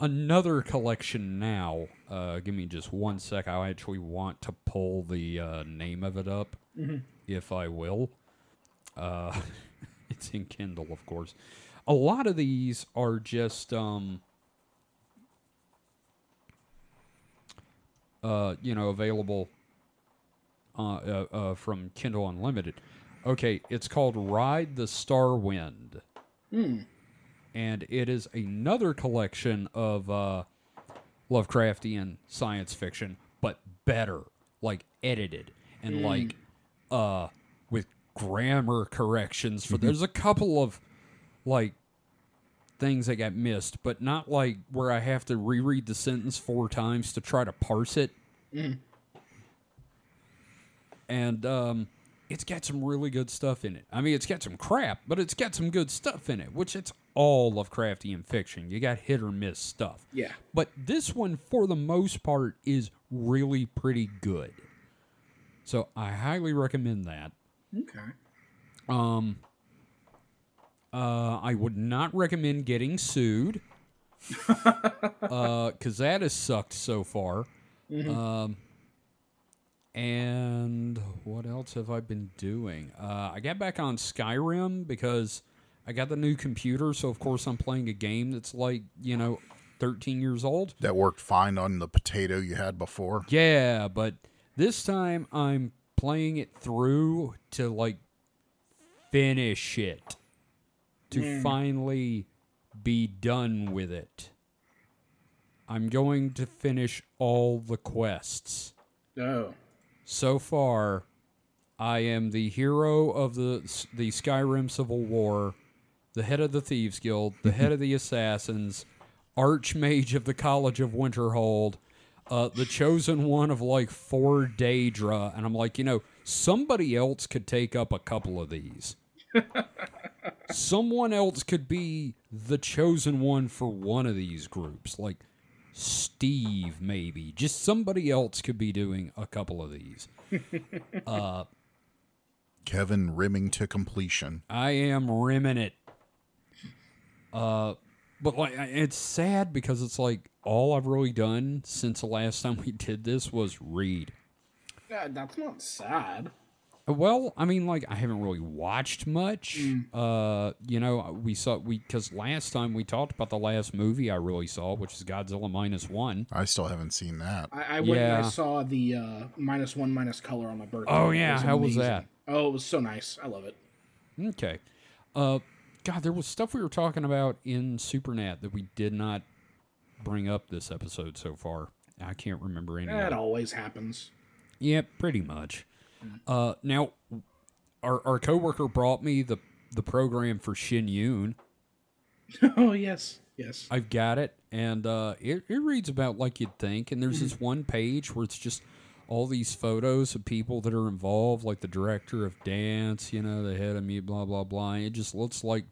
another collection now. Uh, give me just one sec. I actually want to pull the uh, name of it up, if I will. Uh, it's in Kindle, of course. A lot of these are just, um, uh, you know, available uh, uh, uh, from Kindle Unlimited. Okay, it's called Ride the Star Wind and it is another collection of uh, Lovecraftian science fiction, but better, like edited and like uh, with grammar corrections. For there's a couple of like things that got missed, but not like where I have to reread the sentence four times to try to parse it. And um, it's got some really good stuff in it. I mean, it's got some crap, but it's got some good stuff in it, which it's all Lovecraftian fiction. You got hit or miss stuff. Yeah. But this one, for the most part, is really pretty good. So I highly recommend that. Okay. Um, uh, I would not recommend getting sued, because that has sucked so far. Um, and what else have I been doing? Uh, I got back on Skyrim because I got the new computer, so of course I'm playing a game that's like you know, 13 years old. That worked fine on the potato you had before. Yeah, but this time I'm playing it through to like finish it. To finally be done with it. I'm going to finish all the quests. Oh. So far, I am the hero of the the Skyrim Civil War, the head of the Thieves Guild, the head of the Assassins, Archmage of the College of Winterhold, uh, the chosen one of like four Daedra, and I'm like, you know, somebody else could take up a couple of these. Someone else could be the chosen one for one of these groups, like Steve, maybe. Just somebody else could be doing a couple of these. Uh, Kevin rimming to completion. I am rimming it. Uh, but like it's sad because it's like all I've really done since the last time we did this was read. Yeah, that's not sad. Uh, Well, I mean, like I haven't really watched much. Mm. Uh, you know, we saw we because last time we talked about the last movie I really saw, which is Godzilla minus one. I still haven't seen that. I, I went and I Yeah. saw the uh, minus one minus color on my birthday. Oh, It yeah, how was that? Oh, it was so nice. I love it. Okay. Uh, God, there was stuff we were talking about in Supernat that we did not bring up this episode so far. I can't remember any. That it. always happens. Yep, pretty much. Uh, now, our our coworker brought me the the program for Shen Yun. oh yes, yes. I've got it, and uh, it it reads about like you'd think. And there's this one page where it's just all these photos of people that are involved, like the director of dance, you know, the head of me, blah blah blah. It just looks like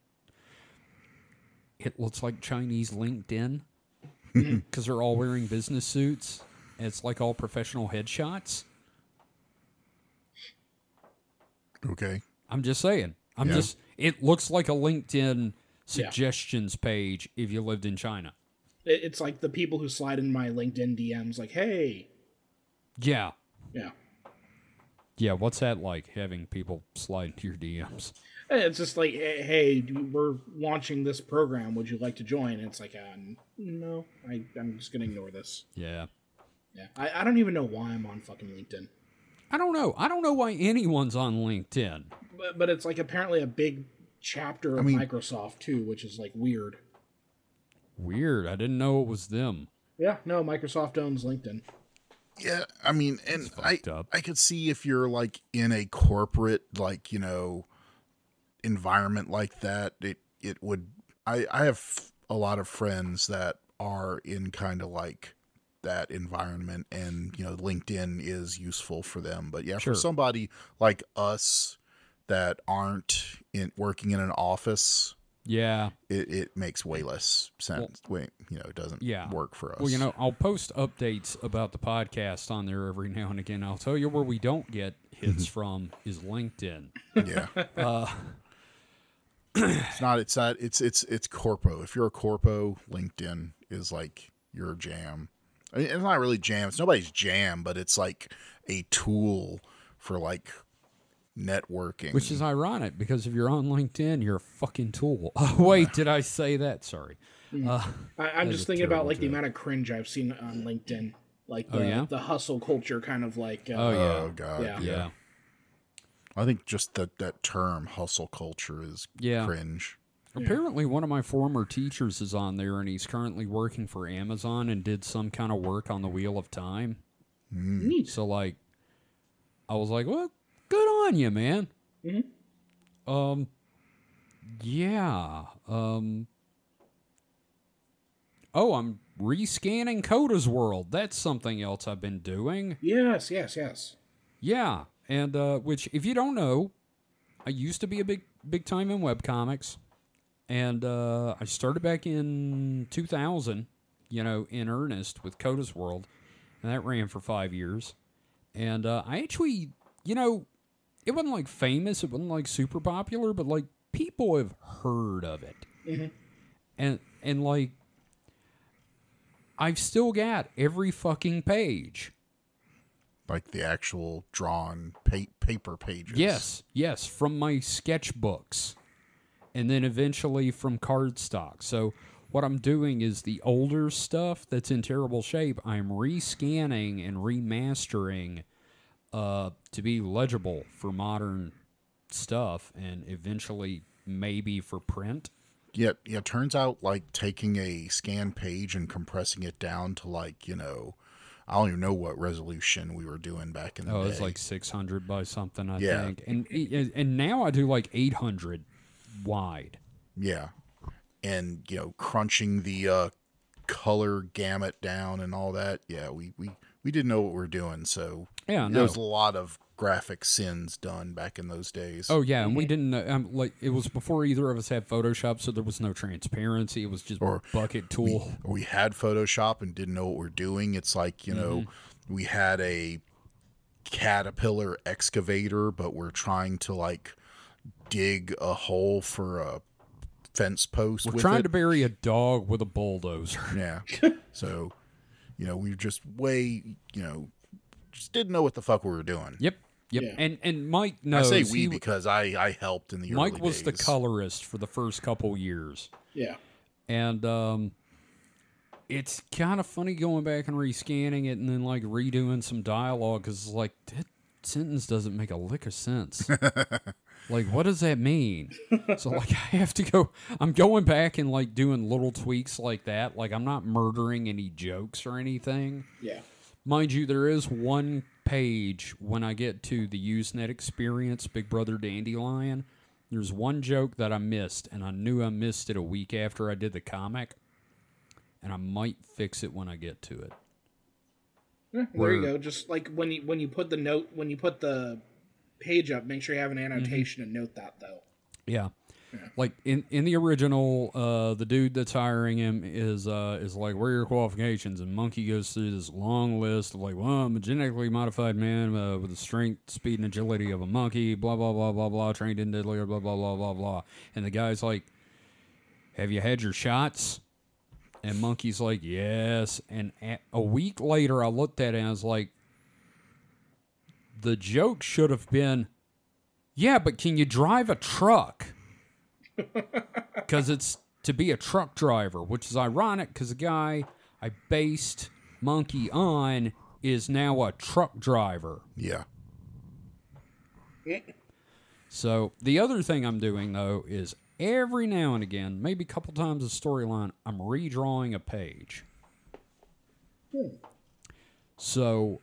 it looks like Chinese LinkedIn because they're all wearing business suits. It's like all professional headshots. Okay. I'm just saying. I'm Yeah. just. It looks like a LinkedIn suggestions page if you lived in China. It's like the people who slide in my LinkedIn DMs, like, "Hey, Yeah, yeah." yeah. What's that like? Having people slide into your DMs? It's just like, "Hey, hey, we're launching this program. Would you like to join?" And it's like, uh, "No, I, I'm just gonna ignore this." Yeah. Yeah, I, I don't even know why I'm on fucking LinkedIn, I don't know. I don't know why anyone's on LinkedIn. but but it's like apparently a big chapter of mean- Microsoft too, which is like weird. Weird. I didn't know it was them. Yeah, no, Microsoft owns LinkedIn. Yeah, I mean, and I up. I could see if you're like in a corporate like you know environment like that, it it would. I I have a lot of friends that are in kind of like that environment, and you know, LinkedIn is useful for them. But yeah, Sure. for somebody like us that aren't in working in an office, Yeah. it, it makes way less sense. Wait, you know, it doesn't Yeah. work for us. Well, you know, I'll post updates about the podcast on there every now and again. I'll tell you where we don't get hits from is LinkedIn. yeah. Uh, it's not. It's not. It's it's it's corpo. If you're a corpo, LinkedIn is like your jam. I mean, it's not really jam. It's nobody's jam, but it's like a tool for like networking. Which is ironic because if you're on LinkedIn, you're a fucking tool. Oh, wait, did I say that? Sorry. Uh, I, I'm just thinking about terrible like the amount of cringe I've seen on LinkedIn, like the, Oh, yeah? the hustle culture kind of like. Uh, Oh, yeah. oh god, Yeah. yeah. I think just that that term hustle culture is Yeah. cringe. Apparently, one of my former teachers is on there, and he's currently working for Amazon and did some kind of work on the Wheel of Time. Neat. So, like, I was like, "Well, good on you, man." Um, yeah. Um. Oh, I'm rescanning Coda's World. That's something else I've been doing. Yes, yes, yes. Yeah, and uh, which, if you don't know, I used to be a big, big time in webcomics, and uh, I started back in 2000. You know, in earnest with Coda's World, and that ran for five years. And uh, I actually, you know, it wasn't like famous, it wasn't like super popular, but like people have heard of it, and and like I've still got every fucking page. Like the actual drawn pa- paper pages. Yes, yes, from my sketchbooks. And then eventually from cardstock. So what I'm doing is the older stuff that's in terrible shape, I'm rescanning and remastering uh, to be legible for modern stuff and eventually maybe for print. Yeah, yeah. Turns out, like taking a scan page and compressing it down to like you know, I don't even know what resolution we were doing back in the day. Oh, day. it's like 600 by something, I Yeah. think. And and now I do like 800 wide. yeah, and you know, crunching the uh, color gamut down and all that. Yeah, we we we didn't know what we were doing, so Yeah, there was a lot of graphic sins done back in those days. Oh yeah, and we didn't know, um, like it was before either of us had Photoshop, so there was no transparency. It was just Or bucket tool. or we had Photoshop and didn't know what we're doing. It's like, you know, Mm-hmm. we had a caterpillar excavator, but we're trying to like dig a hole for a fence post We're with trying it. to bury a dog with a bulldozer. yeah. so, you know, we just way, you know, just didn't know what the fuck we were doing. Yep, yep. Yeah. And and Mike knows. I say we he- because I I helped in the Mike early was the colorist for the first couple years, Yeah. and um, it's kind of funny going back and rescanning it and then like redoing some dialogue because it's like that sentence doesn't make a lick of sense. like, what does that mean? so like, I have to go. I'm going back and like doing little tweaks like that. Like, I'm not murdering any jokes or anything. Yeah. Mind you, there is one page when I get to the Usenet experience, Big Brother Dandelion. There's one joke that I missed, and I knew I missed it a week after I did the comic, and I might fix it when I get to it. Yeah, there you go. Just like when you when you put the note when you put the page up, make sure you have an Mm-hmm. annotation and note that though. Yeah. Like in, in the original, uh, the dude that's hiring him is uh, is like, "What are your qualifications?" And Monkey goes through this long list of like, "Well, I'm a genetically modified man uh, with the strength, speed, and agility of a monkey." Blah blah blah blah blah. Trained in diddly, blah blah blah blah blah. And the guy's like, "Have you had your shots?" And Monkey's like, "Yes." And a, a week later, I looked at it and I was like, "The joke should have been." Yeah, but can you drive a truck? Because it's to be a truck driver, which is ironic because the guy I based Monkey on is now a truck driver. Yeah. So the other thing I'm doing though is every now and again, maybe a couple times a storyline, I'm redrawing a page. Hmm. So,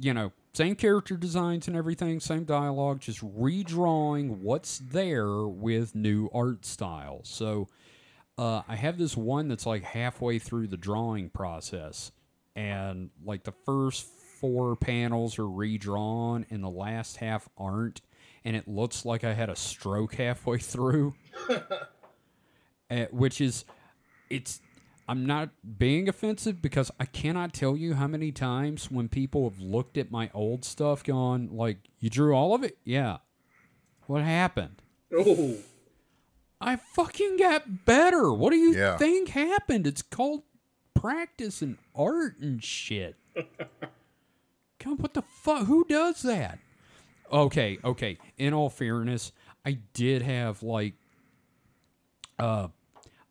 you know, same character designs and everything, same dialogue, just redrawing what's there with new art style. So, uh, I have this one that's like halfway through the drawing process, and like the first four panels are redrawn, and the last half aren't, and it looks like I had a stroke halfway through, uh, which is, it's. I'm not being offensive because I cannot tell you how many times when people have looked at my old stuff, gone like, "You drew all of it, yeah." What happened? Oh, I fucking got better. What do you Yeah. think happened? It's called practice and art and shit. Come, what the fuck? Who does that? Okay, okay. In all fairness, I did have like, uh,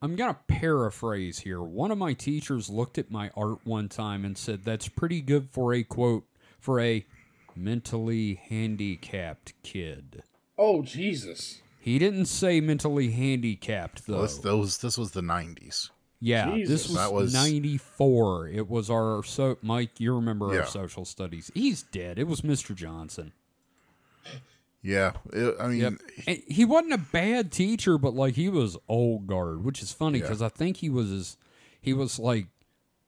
I'm gonna paraphrase here. One of my teachers looked at my art one time and said, "That's pretty good for a quote for a mentally handicapped kid." Oh Jesus! He didn't say mentally handicapped though. This, those, this was the 90s. yeah, Jesus. this was, That was- 94. It was our so Mike, you remember Yeah. our social studies. He's dead. It was Mr. Johnson. Yeah. It, I mean, Yep. He wasn't a bad teacher, but like he was old guard, which is funny Yeah. because I think he was his, he was like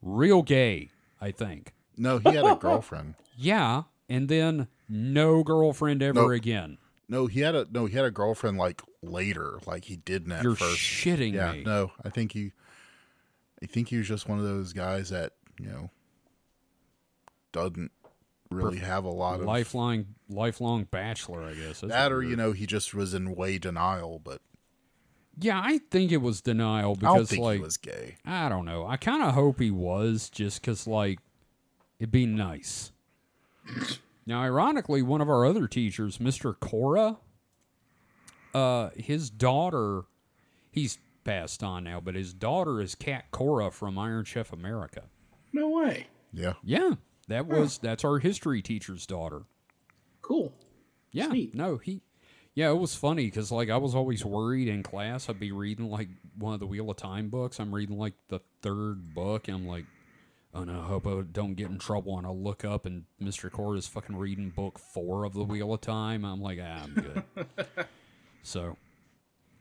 real gay, I think. no, he had a girlfriend. Yeah, and then no girlfriend ever Nope. again. No, he had a no, he had a girlfriend like later, like he didn't at You're first. shitting yeah, me. no, I think he, I think he was just one of those guys that you know doesn't really have a lot of lifelong lifelong bachelor, I guess. That's that, or you know, he just was in way denial. But Yeah, I think it was denial I don't because think like he was gay. I don't know. I kind of hope he was just because, like, it'd be nice. now, ironically, one of our other teachers, Mr. Cora, uh, his daughter, he's passed on now, but his daughter is Cat Cora from Iron Chef America. No way. Yeah, Yeah, that was that's our history teacher's daughter. Cool. Yeah, Sweet. no, he. Yeah, it was funny because like I was always worried in class. I'd be reading like one of the Wheel of Time books. I'm reading like the third book, and I'm like, oh no, I hope I don't get in trouble. And I look up, and Mr. Cora is fucking reading book four of the Wheel of Time. I'm like, ah, I'm good. so,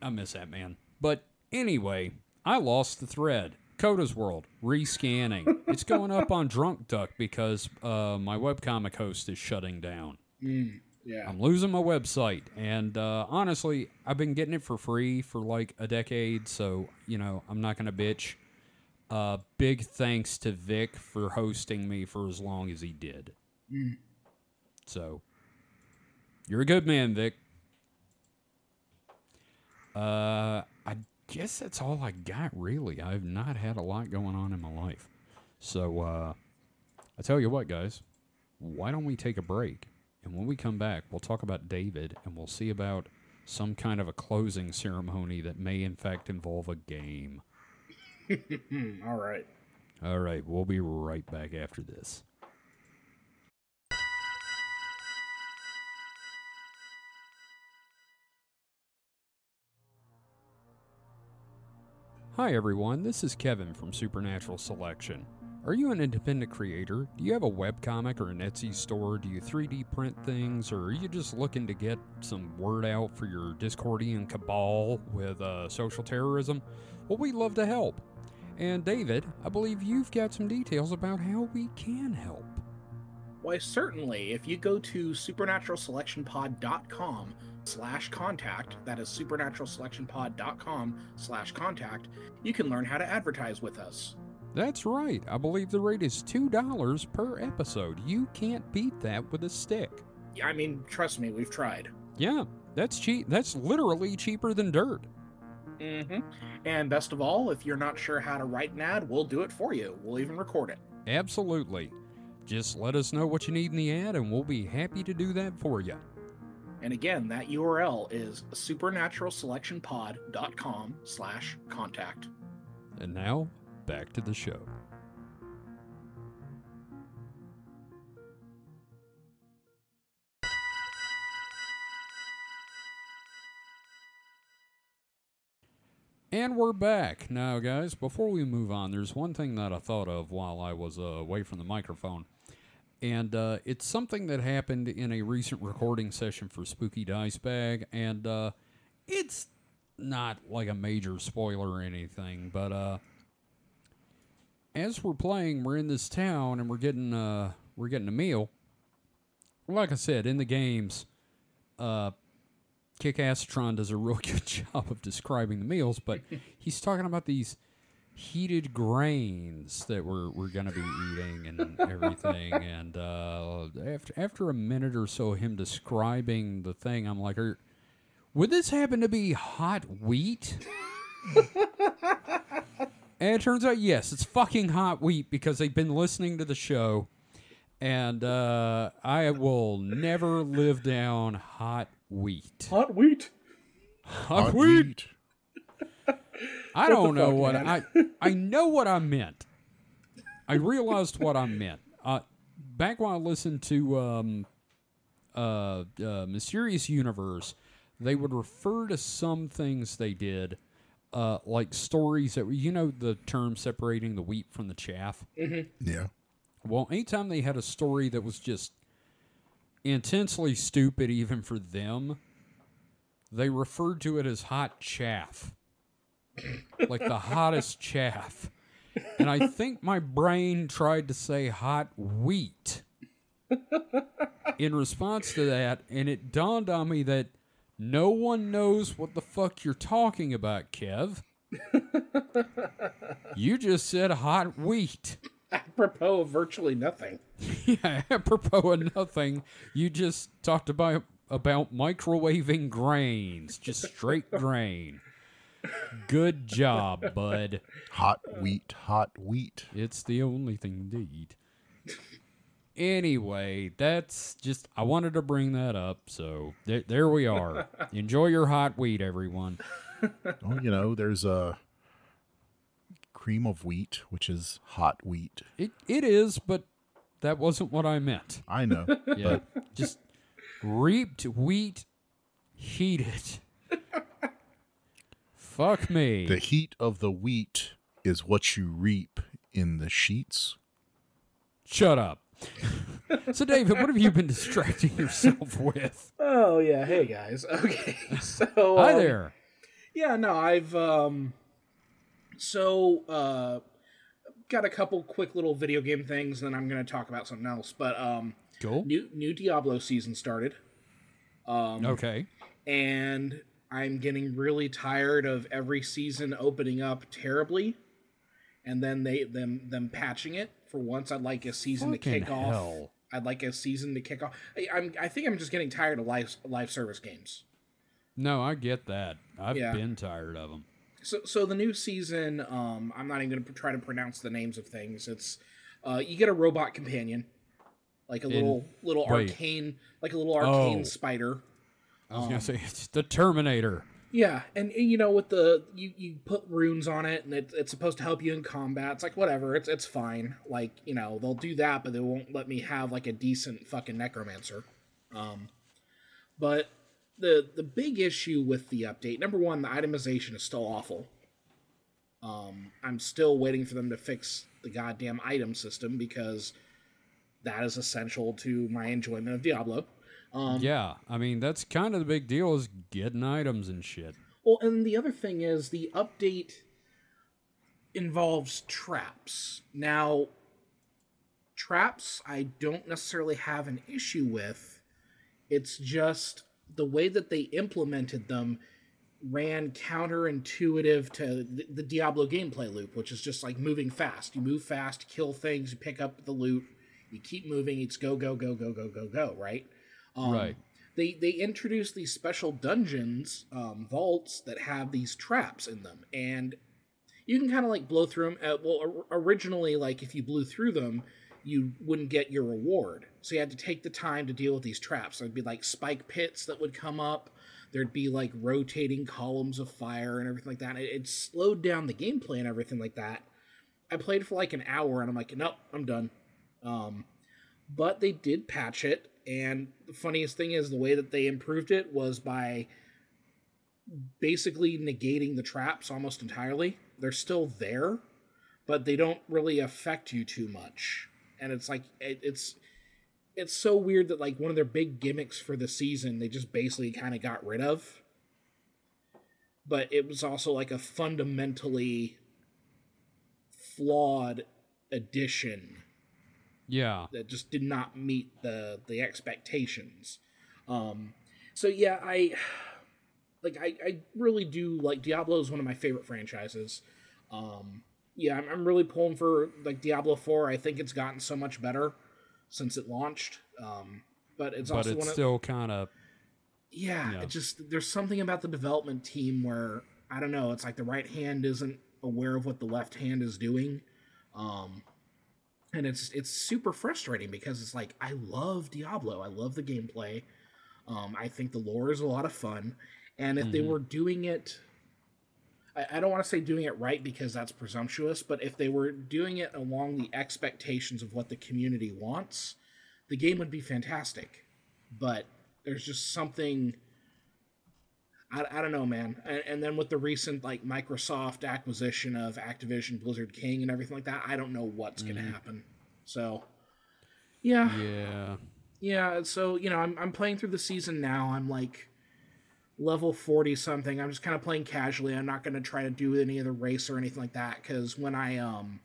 I miss that man. But anyway, I lost the thread. Coda's World rescanning. it's going up on Drunk Duck because uh, my webcomic host is shutting down. Yeah. I'm losing my website, and uh, honestly, I've been getting it for free for like a decade, so you know I'm not gonna bitch. Uh, big thanks to Vic for hosting me for as long as he did. So, you're a good man, Vic. Uh, guess that's all I got. Really, I've not had a lot going on in my life. So, uh, I tell you what, guys, why don't we take a break? And when we come back, we'll talk about David and we'll see about some kind of a closing ceremony that may, in fact, involve a game. All right. All right, we'll be right back after this. Hi, everyone. This is Kevin from Supernatural Selection. Are you an independent creator? Do you have a webcomic or an Etsy store? Do you 3D print things? Or are you just looking to get some word out for your Discordian cabal with uh, social terrorism? Well, we'd love to help. And David, I believe you've got some details about how we can help. Why, certainly. If you go to supernaturalselectionpod.com slash contact, that is supernaturalselectionpod.com slash contact, you can learn how to advertise with us. That's right. I believe the rate is $2 per episode. You can't beat that with a stick. Yeah, I mean, trust me, we've tried. Yeah, that's cheap. That's literally cheaper than dirt. Mm-hmm. And best of all, if you're not sure how to write an ad, we'll do it for you. We'll even record it. Absolutely. Just let us know what you need in the ad and we'll be happy to do that for you. And again, that URL is supernaturalselectionpod.com slash contact. And now, back to the show. And we're back. Now, guys, before we move on, there's one thing that I thought of while I was uh, away from the microphone. And uh, it's something that happened in a recent recording session for Spooky Dice Bag. And uh, it's not like a major spoiler or anything, but uh, as we're playing, we're in this town and we're getting uh, we're getting a meal. Like I said, in the games, uh, Kick Astron does a real good job of describing the meals, but he's talking about these heated grains that we're we're gonna be eating and everything. and uh, after after a minute or so, him describing the thing, I'm like, Are, Would this happen to be hot wheat? and it turns out, yes, it's fucking hot wheat because they've been listening to the show. And uh, I will never live down hot wheat. Hot wheat. Hot, Hot wheat. I don't know fuck, what man? I I know what I meant. I realized what I meant. Uh, back when I listened to um, uh, uh, Mysterious Universe, they would refer to some things they did, uh, like stories that were, you know, the term separating the wheat from the chaff. Yeah. Well, anytime they had a story that was just intensely stupid, even for them, they referred to it as hot chaff. Like the hottest chaff. And I think my brain tried to say hot wheat in response to that, and it dawned on me that no one knows what the fuck you're talking about, Kev. you just said hot wheat. Apropos of virtually nothing. Yeah, apropos of nothing, you just talked about about microwaving grains, just straight grain. Good job, bud. Hot wheat, hot wheat. It's the only thing to eat. Anyway, that's just I wanted to bring that up, so there, there we are. Enjoy your hot wheat, everyone. Oh, you know, there's a cream of wheat, which is hot wheat. It it is, but that wasn't what I meant. I know. Yeah, just reaped wheat, heated. Fuck me. the heat of the wheat is what you reap in the sheets. Shut up. so, David, what have you been distracting yourself with? Oh yeah, hey guys. Okay, so Hi um, there. Yeah, no, I've um, so uh, got a couple quick little video game things, and then I'm gonna talk about something else. But um, Cool. new new Diablo season started, Um, Okay. and I'm getting really tired of every season opening up terribly, and then they them them patching it. For once, I'd like a season Fucking to kick off. I'd like a season to kick off. I, I'm I think I'm just getting tired of live live service games. No, I get that. I've Yeah. been tired of them. So, so the new season, um, I'm not even going to try to pronounce the names of things. It's, uh, you get a robot companion, like a little little wait. arcane, like a little arcane Oh. spider. I was gonna say it's the Terminator. Yeah, and, and, you know with the you you put runes on it, and it, it's supposed to help you in combat. It's like whatever, it's it's fine. Like you know they'll do that, but they won't let me have like a decent fucking necromancer. Um, but the the big issue with the update, number one, the itemization is still awful. Um, I'm still waiting for them to fix the goddamn item system because that is essential to my enjoyment of Diablo. Um, yeah, I mean that's kind of the big deal is getting items and shit. Well, and the other thing is the update involves traps. Now, traps I don't necessarily have an issue with. It's just the way that they implemented them ran counterintuitive to the, the Diablo gameplay loop, which is just like moving fast. You move fast, kill things, you pick up the loot, you keep moving, it's go, go, go, go, go, go, go, right? Um, Right. They they introduced these special dungeons, um, vaults that have these traps in them, and you can kind of like blow through them. Uh, well, or- originally, like if you blew through them, you wouldn't get your reward, so you had to take the time to deal with these traps. There'd be like spike pits that would come up. There'd be like rotating columns of fire and everything like that. It, it slowed down the gameplay and everything like that. I played for like an hour and I'm like, nope, I'm done. Um, but they did patch it and the funniest thing is the way that they improved it was by basically negating the traps almost entirely. They're still there but they don't really affect you too much. And it's like it, it's it's so weird that like one of their big gimmicks for the season they just basically kind of got rid of. But it was also like a fundamentally flawed addition Yeah. that just did not meet the the expectations. Um, so yeah, I like I, I really do like Diablo is one of my favorite franchises. Um, yeah, I'm, I'm really pulling for like Diablo Four. I think it's gotten so much better since it launched. Um, but it's But it's one of still kind of yeah, Yeah. it just there's something about the development team where I don't know. It's like the right hand isn't aware of what the left hand is doing, um, and it's it's super frustrating because it's like I love Diablo. I love the gameplay. Um, I think the lore is a lot of fun, and if they Mhm. were doing it. I I don't want to say doing it right because that's presumptuous, but if they were doing it along the expectations of what the community wants, the game would be fantastic. But there's just something I, I don't know, man. And, and then with the recent like Microsoft acquisition of Activision Blizzard King and everything like that, I don't know what's gonna happen. So, yeah, Yeah. yeah. So you know, I'm I'm playing through the season now. I'm like level forty something. I'm just kind of playing casually. I'm not gonna try to do any of the race or anything like that because when I um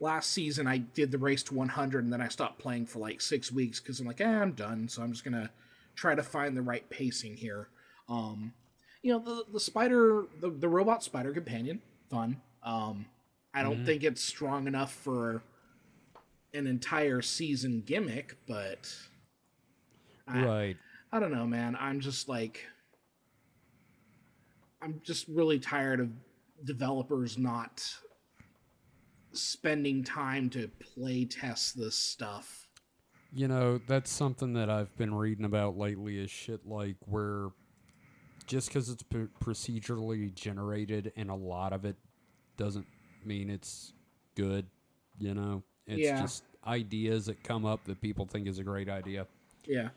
last season I did the race to 100 and then I stopped playing for like six weeks because I'm like, eh, I'm done. So I'm just gonna try to find the right pacing here. Um, you know, the the spider, the the robot spider companion, fun. Um, I don't Mhm. think it's strong enough for an entire season gimmick, but I, Right. I don't know, man. I'm just like, I'm just really tired of developers not spending time to play test this stuff. You know, that's something that I've been reading about lately is shit like where just because it's p- procedurally generated and a lot of it doesn't mean it's good, you know? It's Yeah. just ideas that come up that people think is a great idea. Yeah.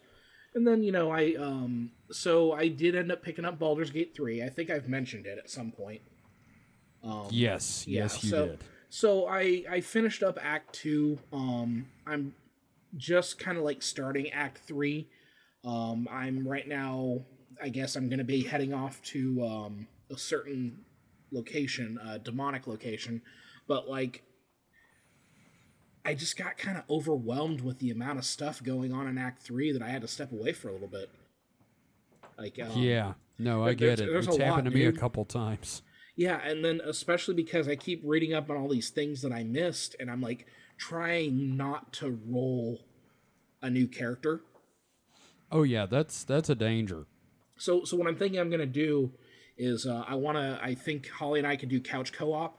And then, you know, I um so I did end up picking up Baldur's Gate 3. I think I've mentioned it at some point. Um Yes, yeah, yes, you so- did. So I I finished up Act Two. Um, I'm just kind of like starting Act Three. Um, I'm right now. I guess I'm gonna be heading off to um, a certain location, a demonic location, but like. I just got kind of overwhelmed with the amount of stuff going on in Act Three that I had to step away for a little bit. Like, um, yeah. No, I get it. It's a lot, happened to me a couple times. Yeah, and then especially because I keep reading up on all these things that I missed, and I'm like trying not to roll a new character. Oh yeah, that's that's a danger. So, so what I'm thinking I'm gonna do is uh, I want to. I think Holly and I can do couch co-op.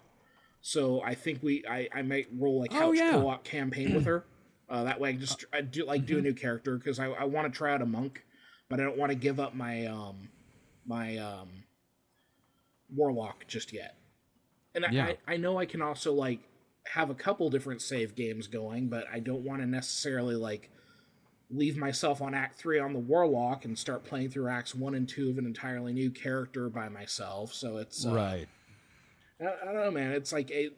So I think we, I, I might roll a couch Oh, yeah. co-op campaign with her. Uh, that way, I just I do like Mm-hmm. do a new character because I, I want to try out a monk, but I don't want to give up my um my um warlock just yet. And I, Yeah. I, I know I can also like have a couple different save games going, but I don't want to necessarily like leave myself on Act Three on the Warlock and start playing through Acts One and Two of an entirely new character by myself. So it's uh, right. I, I don't know, man. It's like a,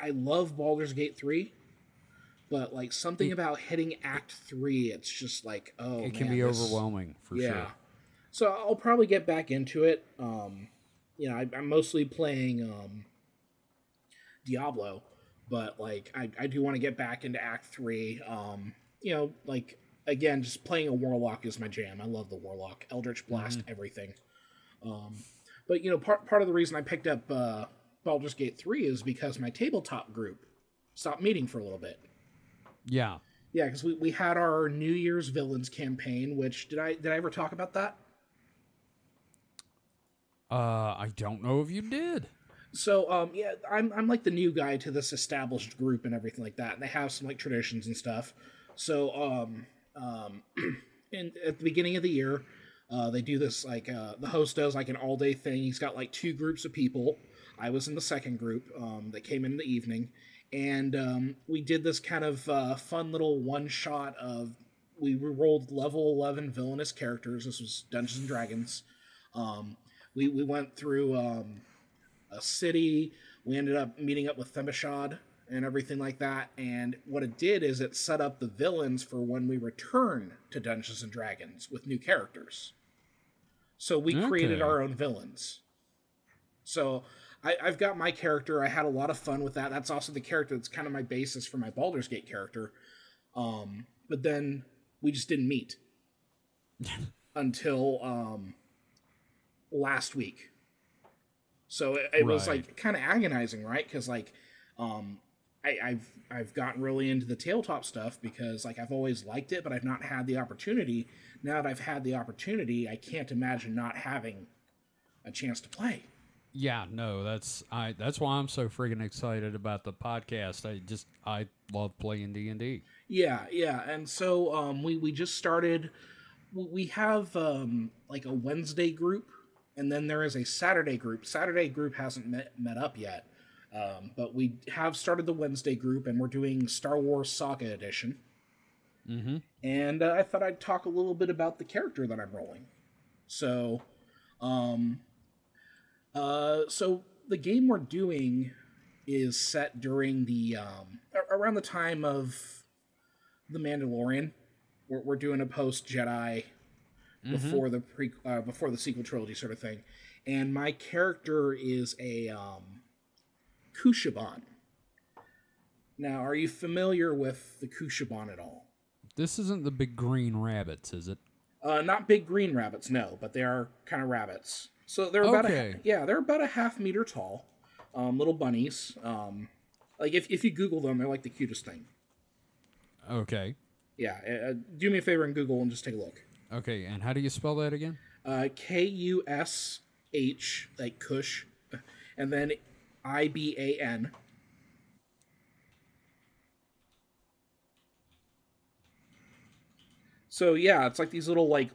I love Baldur's Gate Three, but like something about hitting Act Three, it's just like oh, it can man, be this- overwhelming for yeah. sure. So I'll probably get back into it. Um, you know, I, I'm mostly playing um, Diablo, but like I, I do want to get back into Act Three. Um, you know, like again, just playing a Warlock is my jam. I love the Warlock, Eldritch Blast, everything. Um, but you know, part part of the reason I picked up uh, Baldur's Gate Three is because my tabletop group stopped meeting for a little bit. Yeah. Yeah, because we, we had our New Year's villains campaign. Which did I did I ever talk about that? Uh, I don't know if you did. So um yeah, I'm I'm like the new guy to this established group and everything like that, and they have some like traditions and stuff. So um um in at the beginning of the year, uh they do this like uh the host does like an all day thing. He's got like two groups of people. I was in the second group um that came in the evening, and um we did this kind of uh fun little one shot of we rolled level 11 villainous characters. This was Dungeons and Dragons. Um we we went through um a city. We ended up meeting up with Themishad and everything like that. And what it did is it set up the villains for when we return to Dungeons and Dragons with new characters. So we created our own villains. So I, I've got my character. I had a lot of fun with that. That's also the character that's kind of my basis for my Baldur's Gate character. Um, but then we just didn't meet until um, last week. So it, it was like kind of agonizing, right? Because like, um, I, I've I've gotten really into the tabletop stuff because like I've always liked it, but I've not had the opportunity. Now that I've had the opportunity, I can't imagine not having a chance to play. Yeah, no, that's I. That's why I'm so friggin' excited about the podcast. I just I love playing D and D. Yeah, yeah, and so um, we we just started. We have um, like a Wednesday group, and then there is a Saturday group. Saturday group hasn't met met up yet, um, but we have started the Wednesday group, and we're doing Star Wars Saga Edition. Mm-hmm. And uh, I thought I'd talk a little bit about the character that I'm rolling. So, um, uh, so the game we're doing is set during the um, around the time of the Mandalorian. We're, we're doing a post Jedi before the pre uh, before the sequel trilogy sort of thing, and my character is a um, Kushiban. Now, are you familiar with the Kushiban at all? This isn't the big green rabbits, is it? Uh, not big green rabbits, no, but they are kind of rabbits. So they're about a, yeah, they're about a half meter tall, um, little bunnies. Um, like if if you Google them, they're like the cutest thing. Okay. Yeah, uh, do me a favor and Google and just take a look. Okay, and how do you spell that again? Uh, K U S H like Kush, and then I B A N. So yeah, it's like these little like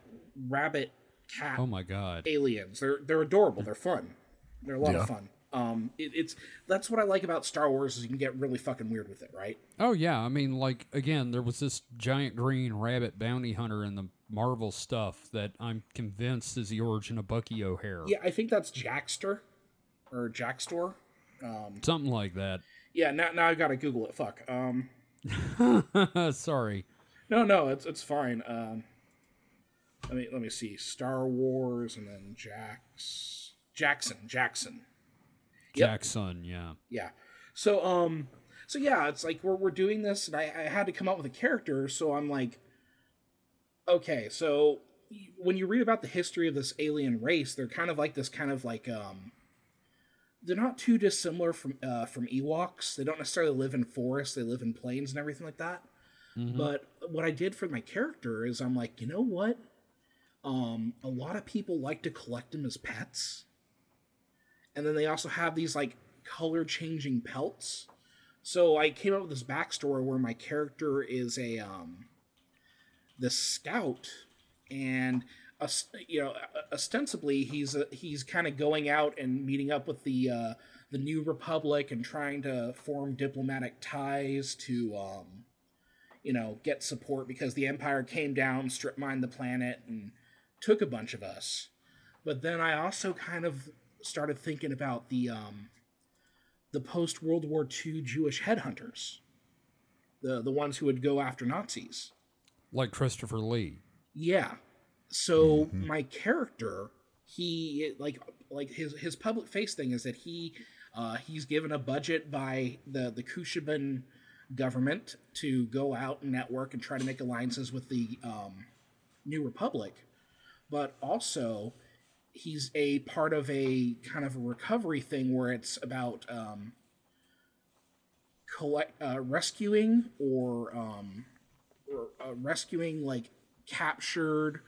rabbit cat Oh my god. aliens. They're they're adorable. They're fun. They're a lot Yeah. of fun. Um, it, it's that's what I like about Star Wars is you can get really fucking weird with it, right? Oh yeah, I mean, like again, there was this giant green rabbit bounty hunter in the Marvel stuff that I'm convinced is the origin of Bucky O'Hare. Yeah, I think that's Jackster or Jackstor. Something like that. Yeah, now now I gotta Google it. Fuck. Um, Sorry. no, no, it's it's fine. Um, let me let me see. Star Wars and then Jax Jaxxon Jaxxon. Yep. Jaxxon, yeah. Yeah. So um so yeah, it's like we're we're doing this and I, I had to come up with a character, so I'm like okay, so when you read about the history of this alien race, they're kind of like this kind of like um they're not too dissimilar from uh from Ewoks. They don't necessarily live in forests, they live in plains and everything like that. But what I did for my character is I'm like, you know what? Um, a lot of people like to collect them as pets. And then they also have these like color changing pelts. So I came up with this backstory where my character is a um the scout and you know ostensibly he's a, he's kind of going out and meeting up with the uh the new republic and trying to form diplomatic ties to um you know, get support because the Empire came down, strip mined the planet, and took a bunch of us. But then I also kind of started thinking about the um, the post World War II Jewish headhunters, the the ones who would go after Nazis. Like Christopher Lee. Yeah. So my character, he like like his his public face thing is that he uh, he's given a budget by the the Kushiban government to go out and network and try to make alliances with the um, New Republic, but also he's a part of a kind of a recovery thing where it's about um, collect uh, rescuing or um, or, uh, rescuing like captured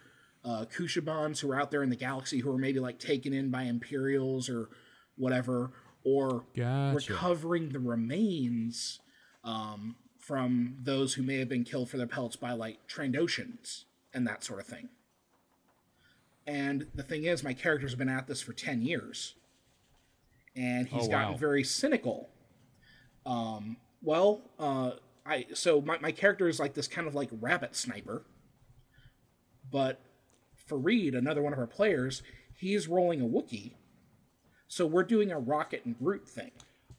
uh, Kushibans who are out there in the galaxy who are maybe like taken in by Imperials or whatever, or Gotcha. recovering the remains um, from those who may have been killed for their pelts by like Trandoshans and that sort of thing. And the thing is, my character's been at this for 10 years. And he's Oh, gotten wow. very cynical. Um, well, uh, I so my, my character is like this kind of like rabbit sniper. But Fareed, another one of our players, he's rolling a Wookiee. So we're doing a Rocket and Groot thing.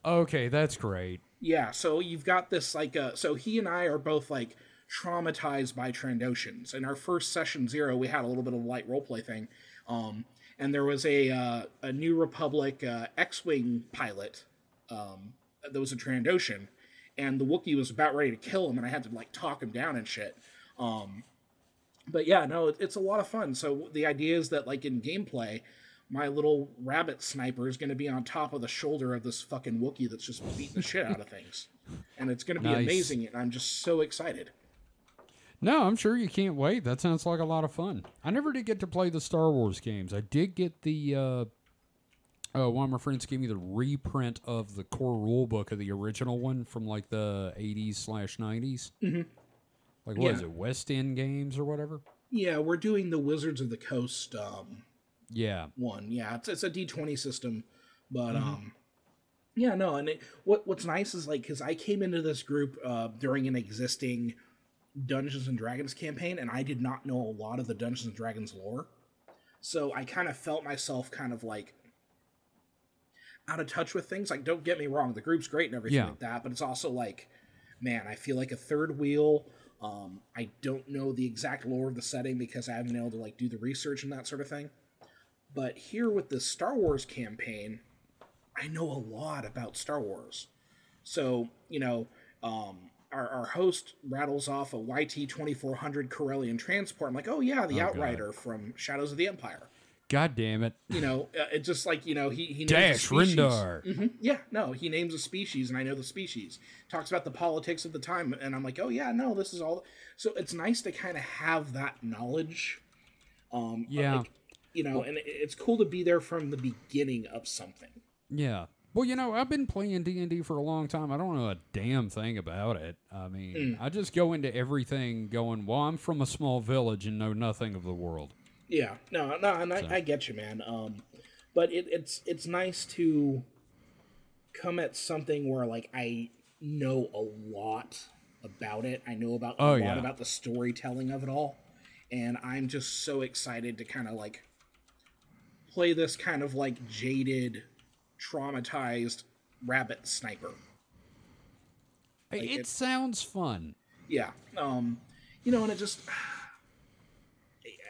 Okay, that's great. Yeah, so you've got this like uh so he and I are both like traumatized by Trandoshans. In our first session zero, we had a little bit of a light roleplay thing. Um and there was a uh, a New Republic uh, X-wing pilot um, that was a Trandoshan, and the Wookiee was about ready to kill him, and I had to like talk him down and shit. Um, but yeah, no, it's a lot of fun. So the idea is that like in gameplay, my little rabbit sniper is going to be on top of the shoulder of this fucking Wookiee that's just beating the shit out of things. and it's going to be Nice. amazing. And I'm just so excited. No, I'm sure you can't wait. That sounds like a lot of fun. I never did get to play the Star Wars games. I did get the. Uh, uh, one of my friends gave me the reprint of the core rule book of the original one from like the 80s slash 90s. Mm-hmm. Like, what is Yeah. it? West End Games or whatever? Yeah, we're doing the Wizards of the Coast um, Yeah. one. Yeah, it's it's a D twenty system, but Mm-hmm. um, yeah, no. And it, what what's nice is like because I came into this group uh, during an existing Dungeons and Dragons campaign, and I did not know a lot of the Dungeons and Dragons lore, so I kind of felt myself kind of like out of touch with things. Like, don't get me wrong, the group's great and everything Yeah. like that, but it's also like, man, I feel like a third wheel. Um, I don't know the exact lore of the setting because I haven't been able to like do the research and that sort of thing. But here with the Star Wars campaign, I know a lot about Star Wars. So, you know, um, our, our host rattles off a YT 2400 Corellian transport. I'm like, oh, yeah, the God. Outrider from Shadows of the Empire. God damn it. You know, uh, it's just like, you know, he, he names a Dash species. Rindar. Mhm. Yeah, no, he names a species, and I know the species. Talks about the politics of the time, and I'm like, oh, yeah, no, this is all. So it's nice to kind of have that knowledge. Um, Yeah. like, you know, and it's cool to be there from the beginning of something. Yeah. Well, you know, I've been playing D and D for a long time. I don't know a damn thing about it. I mean, Mm. I just go into everything going, "Well, I'm from a small village and know nothing of the world." Yeah, no, no, and I, I get you, man. Um, but it, it's it's nice to come at something where like I know a lot about it. I know about a Oh, lot yeah. about the storytelling of it all, and I'm just so excited to kind of like play this kind of like jaded, traumatized rabbit sniper. Like it, it- sounds fun. Yeah. Um, you know, and it just,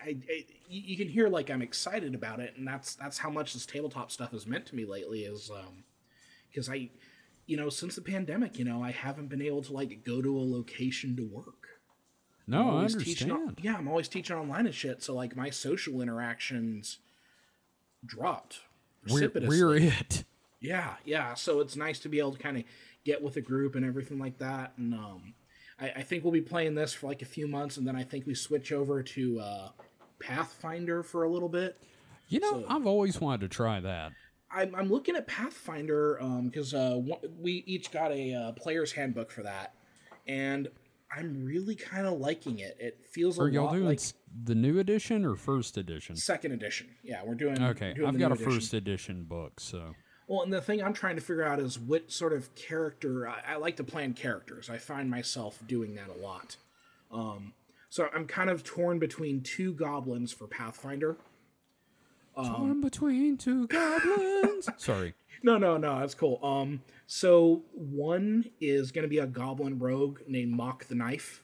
I, I, you can hear like I'm excited about it, and that's that's how much this tabletop stuff has meant to me lately. Is um, because I, you know, since the pandemic, you know, I haven't been able to like go to a location to work. No, I always teaching understand. yeah, I'm always teaching online and shit. So like my social interactions dropped We're, precipitously. we're it. Yeah, yeah. So it's nice to be able to kind of get with a group and everything like that. And um, I, I think we'll be playing this for like a few months, and then I think we switch over to uh, Pathfinder for a little bit. You know, So- I've always wanted to try that. I'm, I'm looking at Pathfinder because uh, we each got a uh, player's handbook for that, and I'm really kind of liking it. It feels a Are y'all lot doing like the new edition or first edition? second edition. Yeah, we're doing. Okay, doing I've got a edition. first edition book, so Well, and the thing I'm trying to figure out is what sort of character I, I like to plan characters. I find myself doing that a lot. Um, so I'm kind of torn between two goblins for Pathfinder. Um, torn between two goblins. Sorry. No, no, no, that's cool. Um, so one is going to be a goblin rogue named Mock the Knife,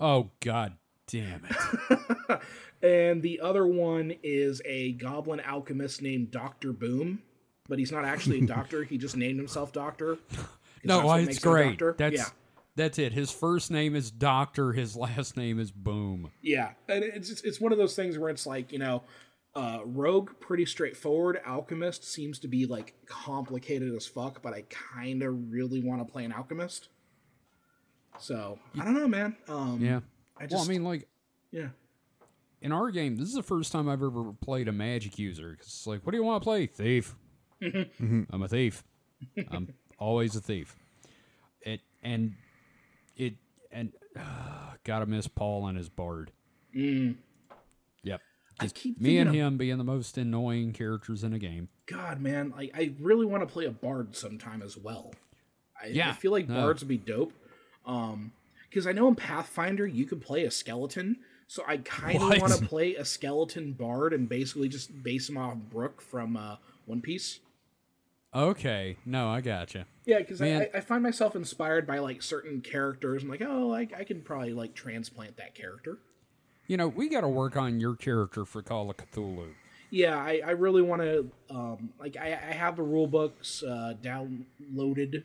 Oh God damn it! and the other one is a goblin alchemist named Doctor Boom. But he's not actually a doctor. he just named himself Doctor. 'cause that's No, what it's makes him a great. doctor. That's yeah. That's it. His first name is Doctor. His last name is Boom. Yeah, and it's it's- one of those things where it's like you know, uh, Rogue pretty straightforward. Alchemist seems to be like complicated as fuck, but I kind of really want to play an alchemist. So I don't know, man. Um, Yeah. I just well, I mean, like yeah, in our game, this is the first time I've ever played a magic user. 'Cause it's like, what do you want to play? Thief. I'm a thief. I'm always a thief. It and it and uh, gotta miss Paul and his bard. Yep. I keep Me and of- him being the most annoying characters in a game. God, man, I, I really want to play a bard sometime as well. I, I feel like bards would be dope. Um, because I know in Pathfinder you could play a skeleton, so I kind of want to play a skeleton bard and basically just base him off Brook from uh, One Piece. Okay. No, I gotcha. Yeah, because I, I I find myself inspired by like certain characters and like, oh, I, I can probably like transplant that character. You know, we got to work on your character for Call of Cthulhu. Yeah, I, I really want to um, like I, I have the rule books uh, downloaded.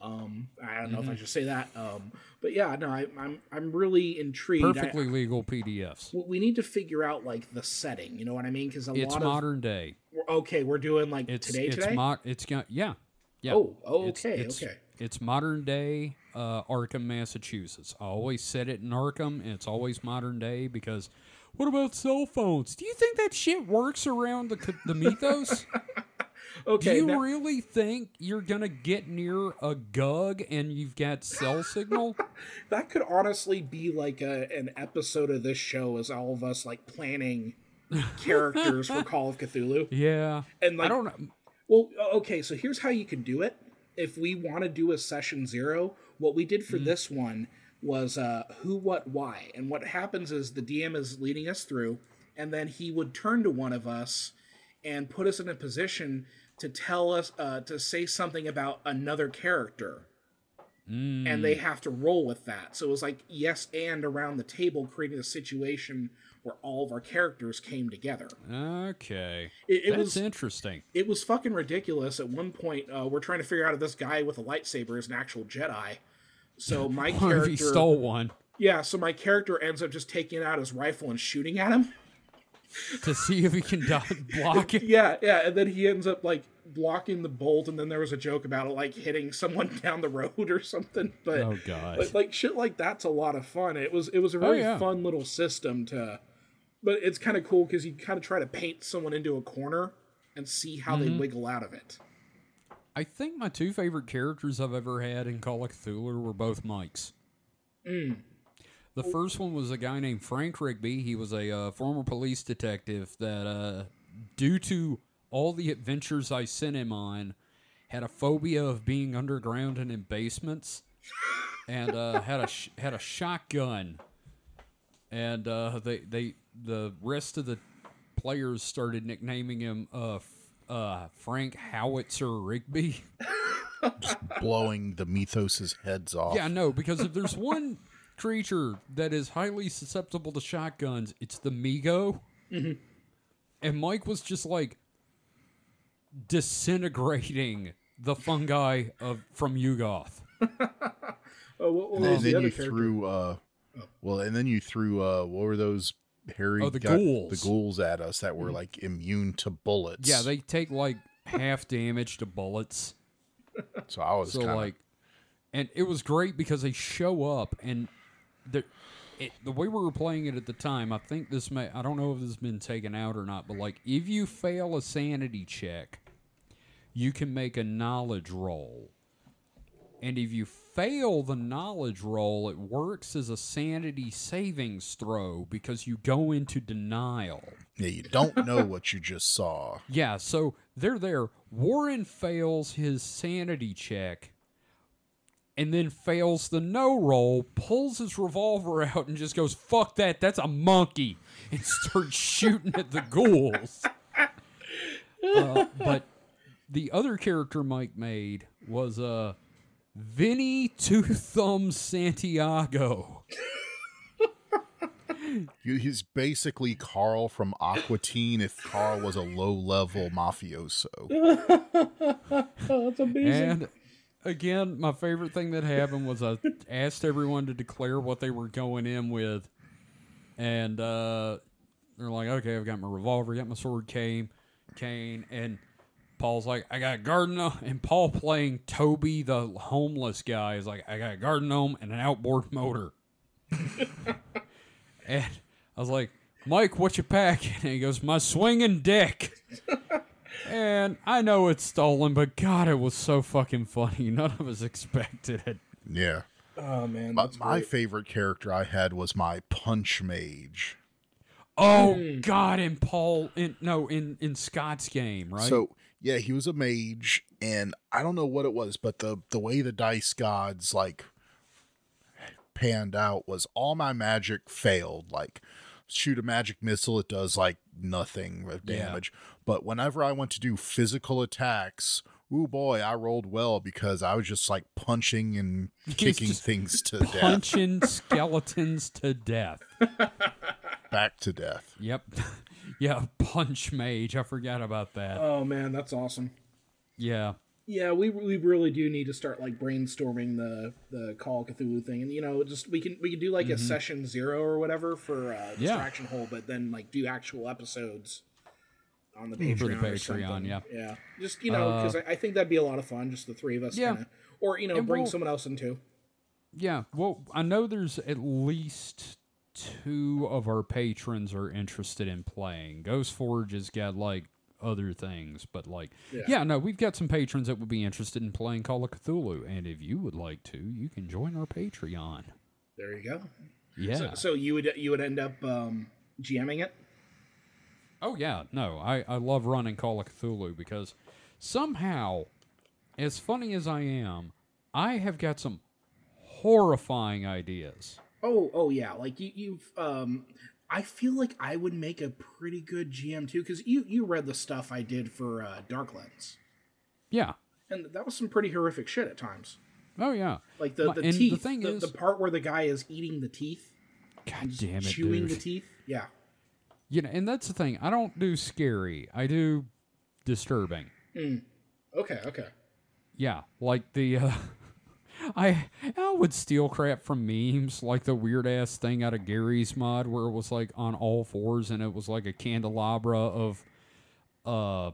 Um, I don't know Mm-hmm. if I should say that, um, but yeah, no, I, I'm I'm really intrigued. I- Perfectly legal PDFs. we- we need to figure out like the setting. You know what I mean? Because a It's lot modern day. Okay, we're doing like It's today it's today. mo- it's got yeah. Yeah. Oh, oh, It's- okay, it's okay. It's modern day uh, Arkham, Massachusetts. I always said it in Arkham, and it's always modern day because what about cell phones? Do you think that shit works around the, the mythos? Okay. Do you really think you're gonna get near a gug and you've got cell signal? that could honestly be like a, an episode of this show as all of us like planning characters for Call of Cthulhu. Yeah, And like I don't know. Well, okay, so here's how you can do it. If we want to do a session zero, what we did for this one was uh, who, what, why. And what happens is the DM is leading us through, and then he would turn to one of us and put us in a position to tell us, uh, to say something about another character. And they have to roll with that. So it was like yes and around the table, creating a situation where all of our characters came together. Okay, It, it that's was interesting. it was fucking ridiculous. At one point, uh, we're trying to figure out if this guy with a lightsaber is an actual Jedi. So my character, he stole one yeah. So my character ends up just taking out his rifle and shooting at him. to see if he can block it. Yeah, yeah. And then he ends up like blocking the bolt. And then there was a joke about it, like hitting someone down the road or something. But, Oh god. but like shit like that's a lot of fun. It was it was a very yeah. fun little system to. But it's kind of cool because you kind of try to paint someone into a corner and see how they wiggle out of it. I think my two favorite characters I've ever had in Call of Cthulhu were both Mikes. The first one was a guy named Frank Rigby. He was a uh, former police detective that, uh, due to all the adventures I sent him on, had a phobia of being underground and in basements, and uh, had a sh- had a shotgun. And uh, they they the rest of the players started nicknaming him uh, uh, Frank Howitzer Rigby. blowing the mythos' heads off. Yeah, no, because if there's one creature that is highly susceptible to shotguns, it's the mi-go. And Mike was just like disintegrating the fungi of from Yuggoth. Oh, what, what and was the then other you character? threw, uh, well, and then you threw, uh, what were those hairy Oh, the ghouls. the ghouls at us that were mm-hmm. like immune to bullets. Yeah, they take like half damage to bullets. So I was So kind of like, and it was great because they show up and the it, the way we were playing it at the time. I think this may I don't know if this has been taken out or not, but like if you fail a sanity check, you can make a knowledge roll. And if you fail the knowledge roll, it works as a sanity savings throw because you go into denial. yeah, you don't know what you just saw. Yeah, so they're there. Warren fails his sanity check and then fails the no roll, pulls his revolver out and just goes, fuck that, that's a monkey, and starts shooting at the ghouls. Uh, but the other character Mike made was uh, Vinny Two Thumbs Santiago. He's basically Carl from Aqua Teen if Carl was a low level mafioso. That's amazing. And again, my favorite thing that happened was I asked everyone to declare what they were going in with, and uh, they're like, "Okay, I've got my revolver, got my sword, cane, cane," and Paul's like, "I got a garden gnome," and Paul playing Toby, the homeless guy, is like, "I got a garden gnome and an outboard motor," and I was like. Mike, what you packing? And he goes, my swinging dick. And I know it's stolen, but God, it was so fucking funny. None of us expected it. Yeah. oh man, But my great. favorite character I had was my punch mage. Oh Hmm. God! In Paul, in no, in in Scott's game, right? So yeah, he was a mage, and I don't know what it was, but the the way the dice gods like panned out was all my magic failed. Like shoot a magic missile, it does like nothing of Yeah. damage. But whenever I went to do physical attacks, oh boy, I rolled well because I was just like punching and kicking things to death, punching skeletons to death. back to death. Yep. Yeah, punch mage. I forgot about that. Oh man, that's awesome. yeah. Yeah, we we really do need to start like brainstorming the the Call of Cthulhu thing, and you know, just we can we can do like a session zero or whatever for uh, Mm-hmm. Yeah. distraction hole, but then like do actual episodes on the For the Patreon. yeah. yeah. Just you know, because I, I think that'd be a lot of fun. Just the three of us Yeah. kind of or you know, And bring we'll- someone else in too. Yeah, well, I know there's at least two of our patrons are interested in playing. Ghost Forge has got like other things, but like, Yeah. yeah. no, we've got some patrons that would be interested in playing Call of Cthulhu, and if you would like to, you can join our Patreon. There you go. Yeah. So, so you would you would end up um, GMing it. Oh yeah, no, I I love running Call of Cthulhu because somehow, as funny as I am, I have got some horrifying ideas. Oh, oh yeah. Like you, you've. Um, I feel like I would make a pretty good GM too, because you you read the stuff I did for uh, Darklands, Yeah. and that was some pretty horrific shit at times. Oh yeah. Like the the and the teeth, thing the, is- the part where the guy is eating the teeth, God damn it, chewing dude. the teeth. Yeah. You know, and that's the thing. I don't do scary. I do disturbing. Okay. Okay. Yeah, like the uh, I I would steal crap from memes, like the weird ass thing out of Garry's Mod where it was like on all fours and it was like a candelabra of uh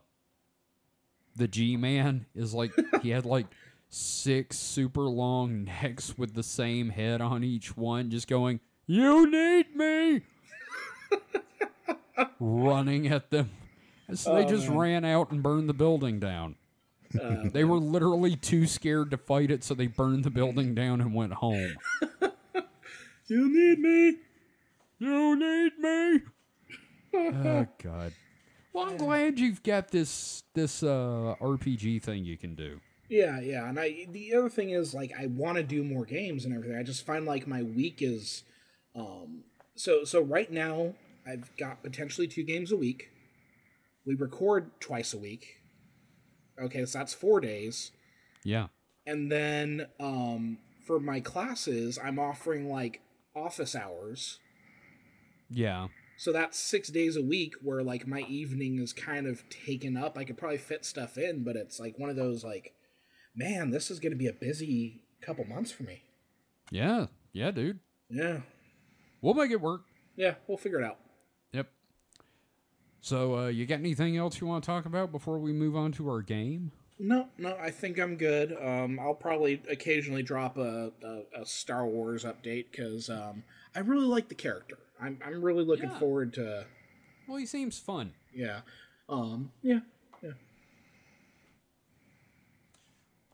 the G Man is like he had like six super long necks with the same head on each one just going, You need me running at them. And so they Oh, just man. ran out and burned the building down. Uh, They were literally too scared to fight it, so they burned the building down and went home. you need me. You need me. oh God. Well, I'm glad you've got this this uh, RPG thing you can do. Yeah, yeah, and I the other thing is like I want to do more games and everything. I just find like my week is, um, so so right now I've got potentially two games a week. We record twice a week. Okay, so that's four days, Yeah. and then um, for my classes I'm offering like office hours. Yeah. So that's six days a week where like my evening is kind of taken up. I could probably fit stuff in, but it's like one of those like, man, this is going to be a busy couple months for me. Yeah. Yeah, dude. Yeah, We'll make it work. yeah, we'll figure it out. So, uh, you got anything else you want to talk about before we move on to our game? No, no, I think I'm good. Um, I'll probably occasionally drop a, a, a Star Wars update because um, I really like the character. I'm I'm really looking Yeah. forward to Well, he seems fun. yeah, um, yeah, yeah.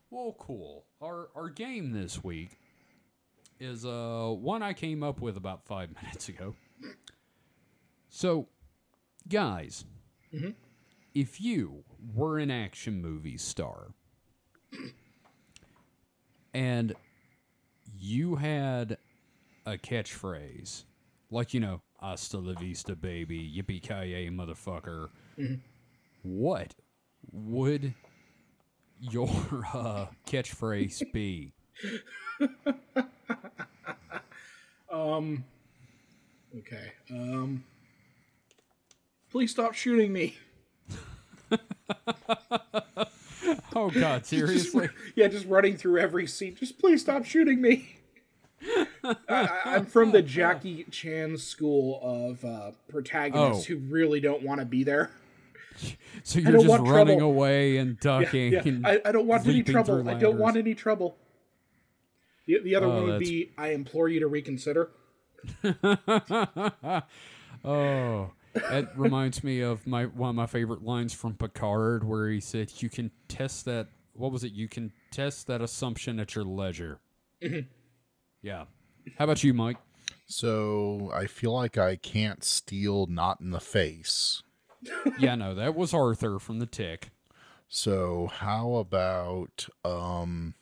Well, cool. Our our game this week is uh one I came up with about five minutes ago. So, guys, if you were an action movie star and you had a catchphrase like you know "Hasta la vista, baby," "Yippee ki motherfucker," what would your uh, catchphrase be? Um, okay. Um, please stop shooting me. Oh God, Just- seriously? yeah, just running through every scene. Just please stop shooting me. I, I'm from the Jackie Chan school of uh, protagonists Oh. who really don't want to be there. So you're just running trouble. away and ducking yeah. and I, I don't want any trouble. I don't want any trouble. The, the other Oh, one would that's- be I implore you to reconsider. Oh, that reminds me of my one of my favorite lines from Picard, where he said, "You can test that. What was it? You can test that assumption at your leisure." Mm-hmm. yeah. How about you, Mike? So I feel like I can't steal not in the face. yeah, no, that was Arthur from the Tick. So how about um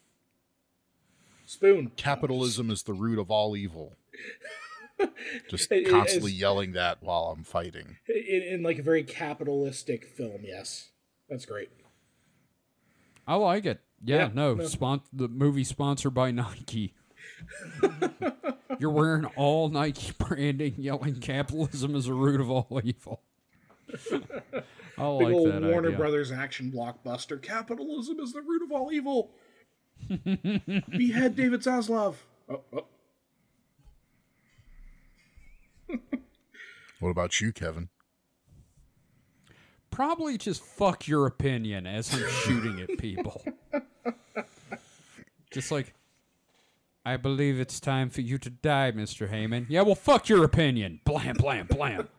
Spoon. capitalism is the root of all evil? Just It- it constantly is- yelling that while I'm fighting. In, in like a very capitalistic film, yes. That's great. I like it. Yeah, Yeah, no, no. Spon- the movie sponsored by Nike. You're wearing all Nike branding, yelling "Capitalism is the root of all evil." I Big like old that Warner idea. Brothers action blockbuster. Capitalism is the root of all evil. Behead David Zaslav. Oh, oh. What about you, Kevin? Probably just fuck your opinion as I'm shooting at people. Just like, I believe it's time for you to die, Mr. Heyman. Yeah, well, fuck your opinion. Blam, blam, blam.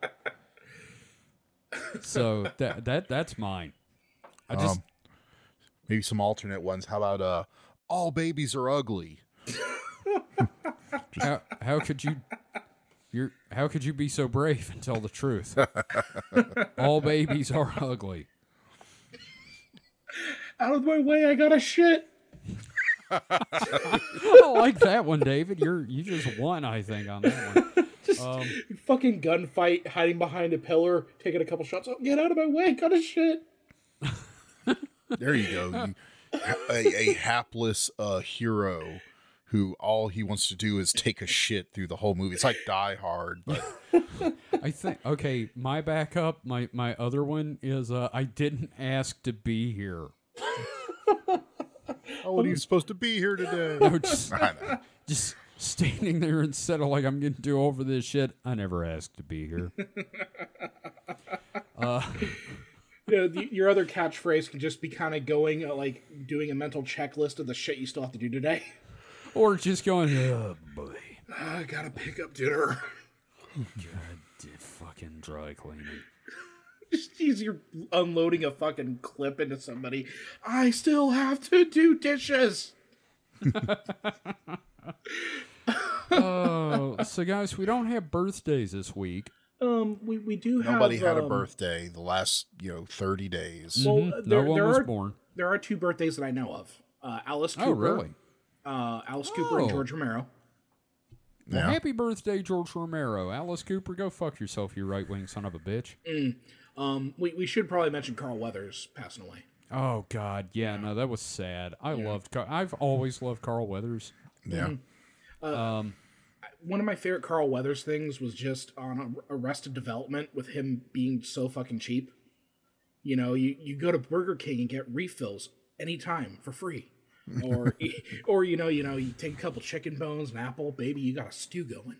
so that that that's mine. I just Um, maybe some alternate ones. How about uh, all babies are ugly? how how could you you're how could you be so brave and tell the truth? All babies are ugly. Out of my way, I got a shit. I like that one, David. You're you just won, I think, on that one. Um, Fucking gunfight, hiding behind a pillar, taking a couple shots. Oh, get out of my way, got a shit. There you go. You, a, a hapless uh, hero who all he wants to do is take a shit through the whole movie. It's like Die Hard, but I think okay. My backup, my my other one is uh, I didn't ask to be here. oh, what are you supposed to be here today. No, just, I know. just standing there instead of like I'm getting too over this shit. I never asked to be here. Uh, Yeah, the, your other catchphrase can just be kind of going uh, like doing a mental checklist of the shit you still have to do today. Or just going, oh boy, I gotta pick up dinner. God, d- fucking dry cleaning. Just as you're unloading a fucking clip into somebody, I still have to do dishes. Oh, so guys, we don't have birthdays this week. Um, we, we do have Nobody had a um, birthday the last, you know, 30 days. Well, Mhm, uh, no there, one there was are born. there are two birthdays that I know of. Uh, Alice Cooper. Oh, really? Uh, Alice Cooper and Oh. George Romero. Well, Yeah. happy birthday, George Romero. Alice Cooper, go fuck yourself, you right wing son of a bitch. Um, we, we should probably mention Carl Weathers passing away. Oh God, yeah, no, that was sad. I loved. Car- I've always loved Carl Weathers. Yeah. Um, One of my favorite Carl Weathers things was just on Arrested Development with him being so fucking cheap. You know, you, you go to Burger King and get refills anytime for free. Or or you know, you know, you take a couple chicken bones, an apple, baby, you got a stew going.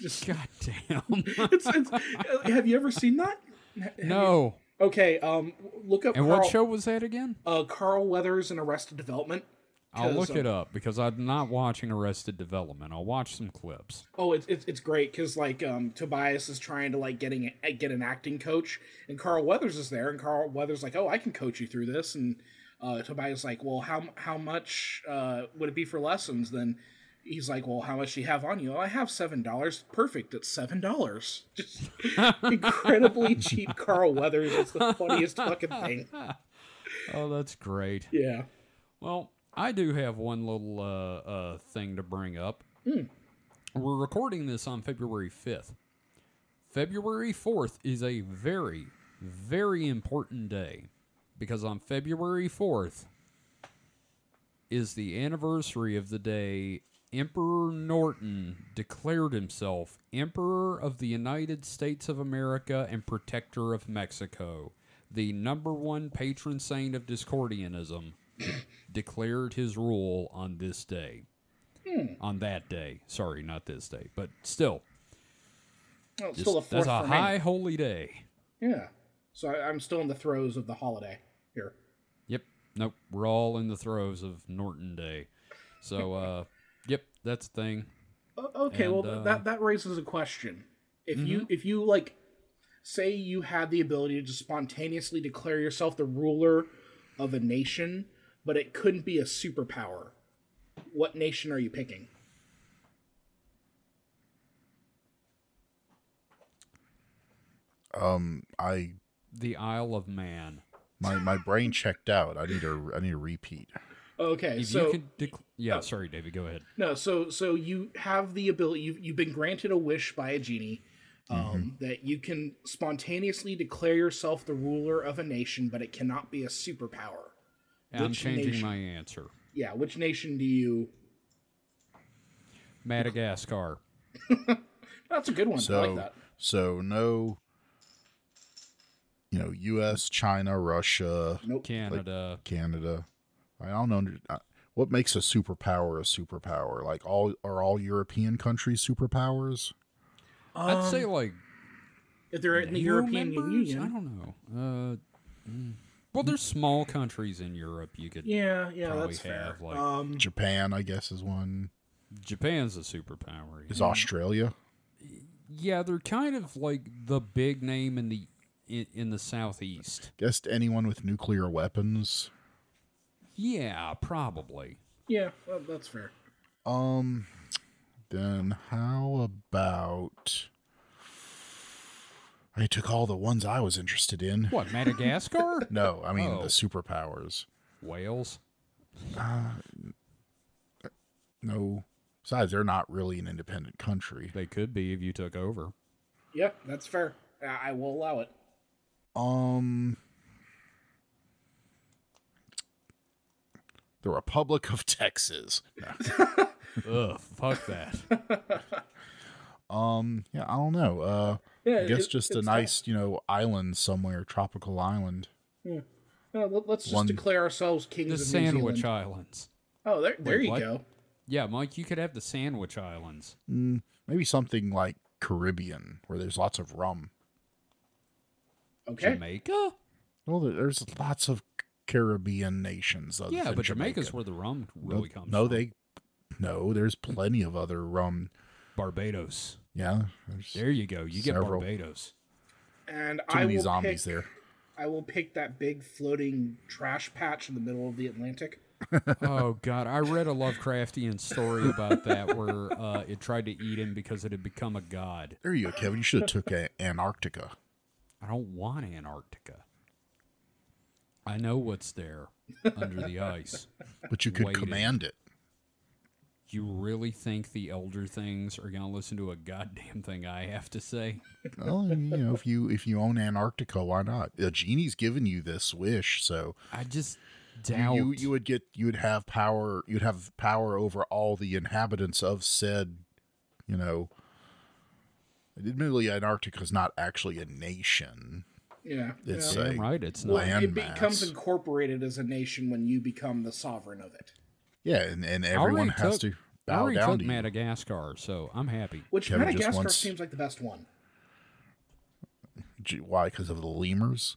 Just God damn. it's, it's, uh, have you ever seen that? Have no. you- okay, um, look up And Carl, what show was that again? Uh, Carl Weathers and Arrested Development. I'll look um, it up because I'm not watching Arrested Development. I'll watch some clips. Oh, it's it's, it's great because like um, Tobias is trying to like getting get an acting coach, and Carl Weathers is there, and Carl Weathers like, oh, I can coach you through this, and uh, Tobias like, well, how how much uh, would it be for lessons? Then he's like, well, how much do you have on you? Oh, I have seven dollars. Perfect, it's seven dollars. Just incredibly cheap Carl Weathers. It's the funniest fucking thing. Oh, that's great. Yeah. Well, I do have one little uh, uh, thing to bring up. We're recording this on February 5th. February 4th is a very, very important day because on February 4th is the anniversary of the day Emperor Norton declared himself Emperor of the United States of America and Protector of Mexico, the number one patron saint of Discordianism declared his rule on this day. Hmm. On that day. Sorry, not this day, but still. Well, it's just- still fourth that's a for me. high holy day. Yeah. So I, I'm still in the throes of the holiday. Nope. We're all in the throes of Norton Day. So, uh, yep, that's the thing. Okay, And, well uh, that that raises a question. If you Mm-hmm. if you like say you had the ability to just spontaneously declare yourself the ruler of a nation, but it couldn't be a superpower, what nation are you picking? Um, I The Isle of Man. My my brain checked out. I need a I need a repeat. Okay, If so you could, dec- yeah. Sorry, David. Go ahead. no, so so you have the ability. You've you've been granted a wish by a genie. Um, Mm-hmm. That you can spontaneously declare yourself the ruler of a nation, but it cannot be a superpower. I'm changing nation? my answer. Yeah, which nation do you? Madagascar. That's a good one. I So like that. so no, you know, U.S., China, Russia, Nope. Canada. Canada. I don't know uh, what makes a superpower a superpower. Like all are all European countries superpowers? I'd say like If they're in the European members? I don't know. Uh, mm. Well, there's small countries in Europe you could. Yeah, yeah, Probably that's fair. have, like- um, Japan, I guess, is one. Japan's a superpower. Is Australia? Yeah, they're kind of like the big name in the in, in the southeast. Guess anyone with nuclear weapons. Yeah, probably. yeah, well, that's fair. Um, then how about? I took all the ones I was interested in. What Madagascar? No, I mean Oh. the superpowers. Wales. No, besides they're not really an independent country. They could be if you took over. Yeah, that's fair. I I will allow it. Um, the Republic of Texas. No. Ugh, fuck that. Um, yeah, I don't know. Uh, Yeah, I guess it- just a it's nice, you know, island somewhere, tropical island. Yeah. let- let's just One- declare ourselves kings The of New Sandwich Zealand. Islands. Oh, there, there Wait, you what? go. Yeah, Mike, you could have the Sandwich Islands. Mm, maybe something like Caribbean, where there's lots of rum. Okay. Jamaica? Well, there's lots of Caribbean nations. Other Yeah, than but Jamaica's Jamaica. where the rum no, really comes no, from. they, no, there's plenty of other rum. Barbados. Yeah, There you go. You get Barbados. And too I many will zombies pick, there. I will pick that big floating trash patch in the middle of the Atlantic. oh god, I read a Lovecraftian story about that where uh, it tried to eat him because it had become a god. There you go, Kevin. You should have took a- Antarctica. I don't want Antarctica. I know what's there under the ice. But you could Waiting. command it. You really think the elder things are going to listen to a goddamn thing I have to say? Well, you know, if you if you own Antarctica, why not? The genie's given you this wish, so I just doubt. you you would get you would have power. You'd have power over all the inhabitants of said, you know. Admittedly, Antarctica is not actually a nation. Yeah. It's yeah. a Damn right, it's Well, not. it landmass. becomes incorporated as a nation when you become the sovereign of it. Yeah, and, and I everyone already has took- to I bow already down took to you. Madagascar, so I'm happy. Which Kevin Madagascar wants- seems like the best one. Why? Because of the lemurs.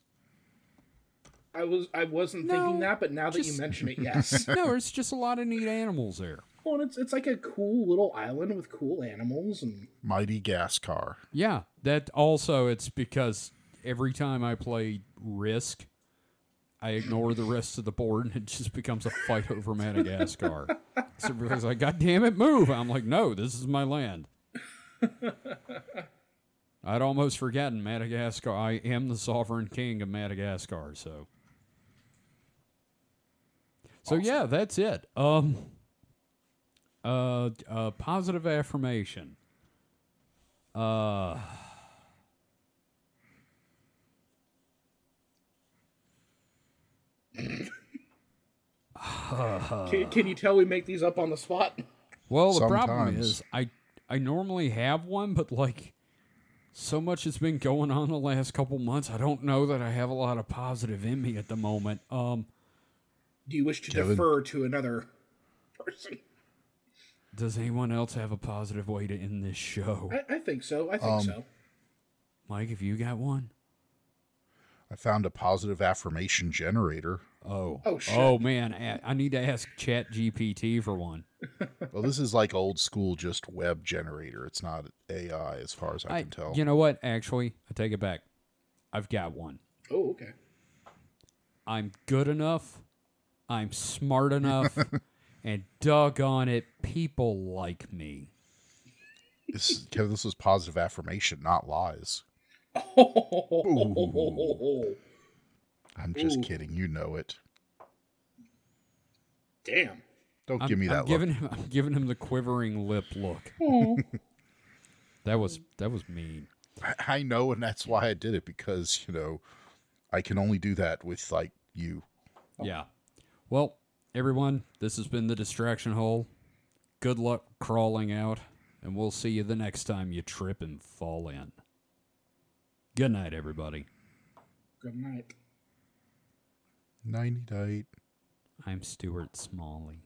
I was I wasn't No, thinking that, but now that you mention it, yes. no, there's just a lot of neat animals there. Well, and it's it's like a cool little island with cool animals and Mighty gas car. Yeah, that also it's because every time I play Risk, I ignore the rest of the board and it just becomes a fight over Madagascar. so everybody's like, God damn it, move. I'm like, no, this is my land. I'd almost forgotten Madagascar. I am the sovereign king of Madagascar, so. So yeah, that's it. Um uh, uh positive affirmation. Uh can, can you tell we make these up on the spot? Well, the problem is I I normally have one, but like so much has been going on the last couple months. I don't know that I have a lot of positive in me at the moment. Um, Do you wish to Kevin? defer to another person? Does anyone else have a positive way to end this show? I, I think so. I think Um, so. Mike, have you got one? I found a positive affirmation generator. Oh, Oh, shit. oh man, a- I need to ask Chat GPT for one. Well, this is like old school, just web generator. It's not AI, as far as I, I, can tell. you know what? Actually, I take it back. I've got one. Oh, okay. I'm good enough. I'm smart enough. and doggone it, people like me. This, Kevin, this was positive affirmation, not lies. I'm just Ooh. kidding. You know it. Damn. Don't I'm, give me I'm that look. giving him. I'm giving him the quivering lip look. that was that was mean. I, I know, and that's why I did it because you know I can only do that with like you. Yeah. Well, everyone, this has been the distraction hole. Good luck crawling out, and we'll see you the next time you trip and fall in. Good night, everybody. Good night. Ninety night. I'm Stuart Smalley.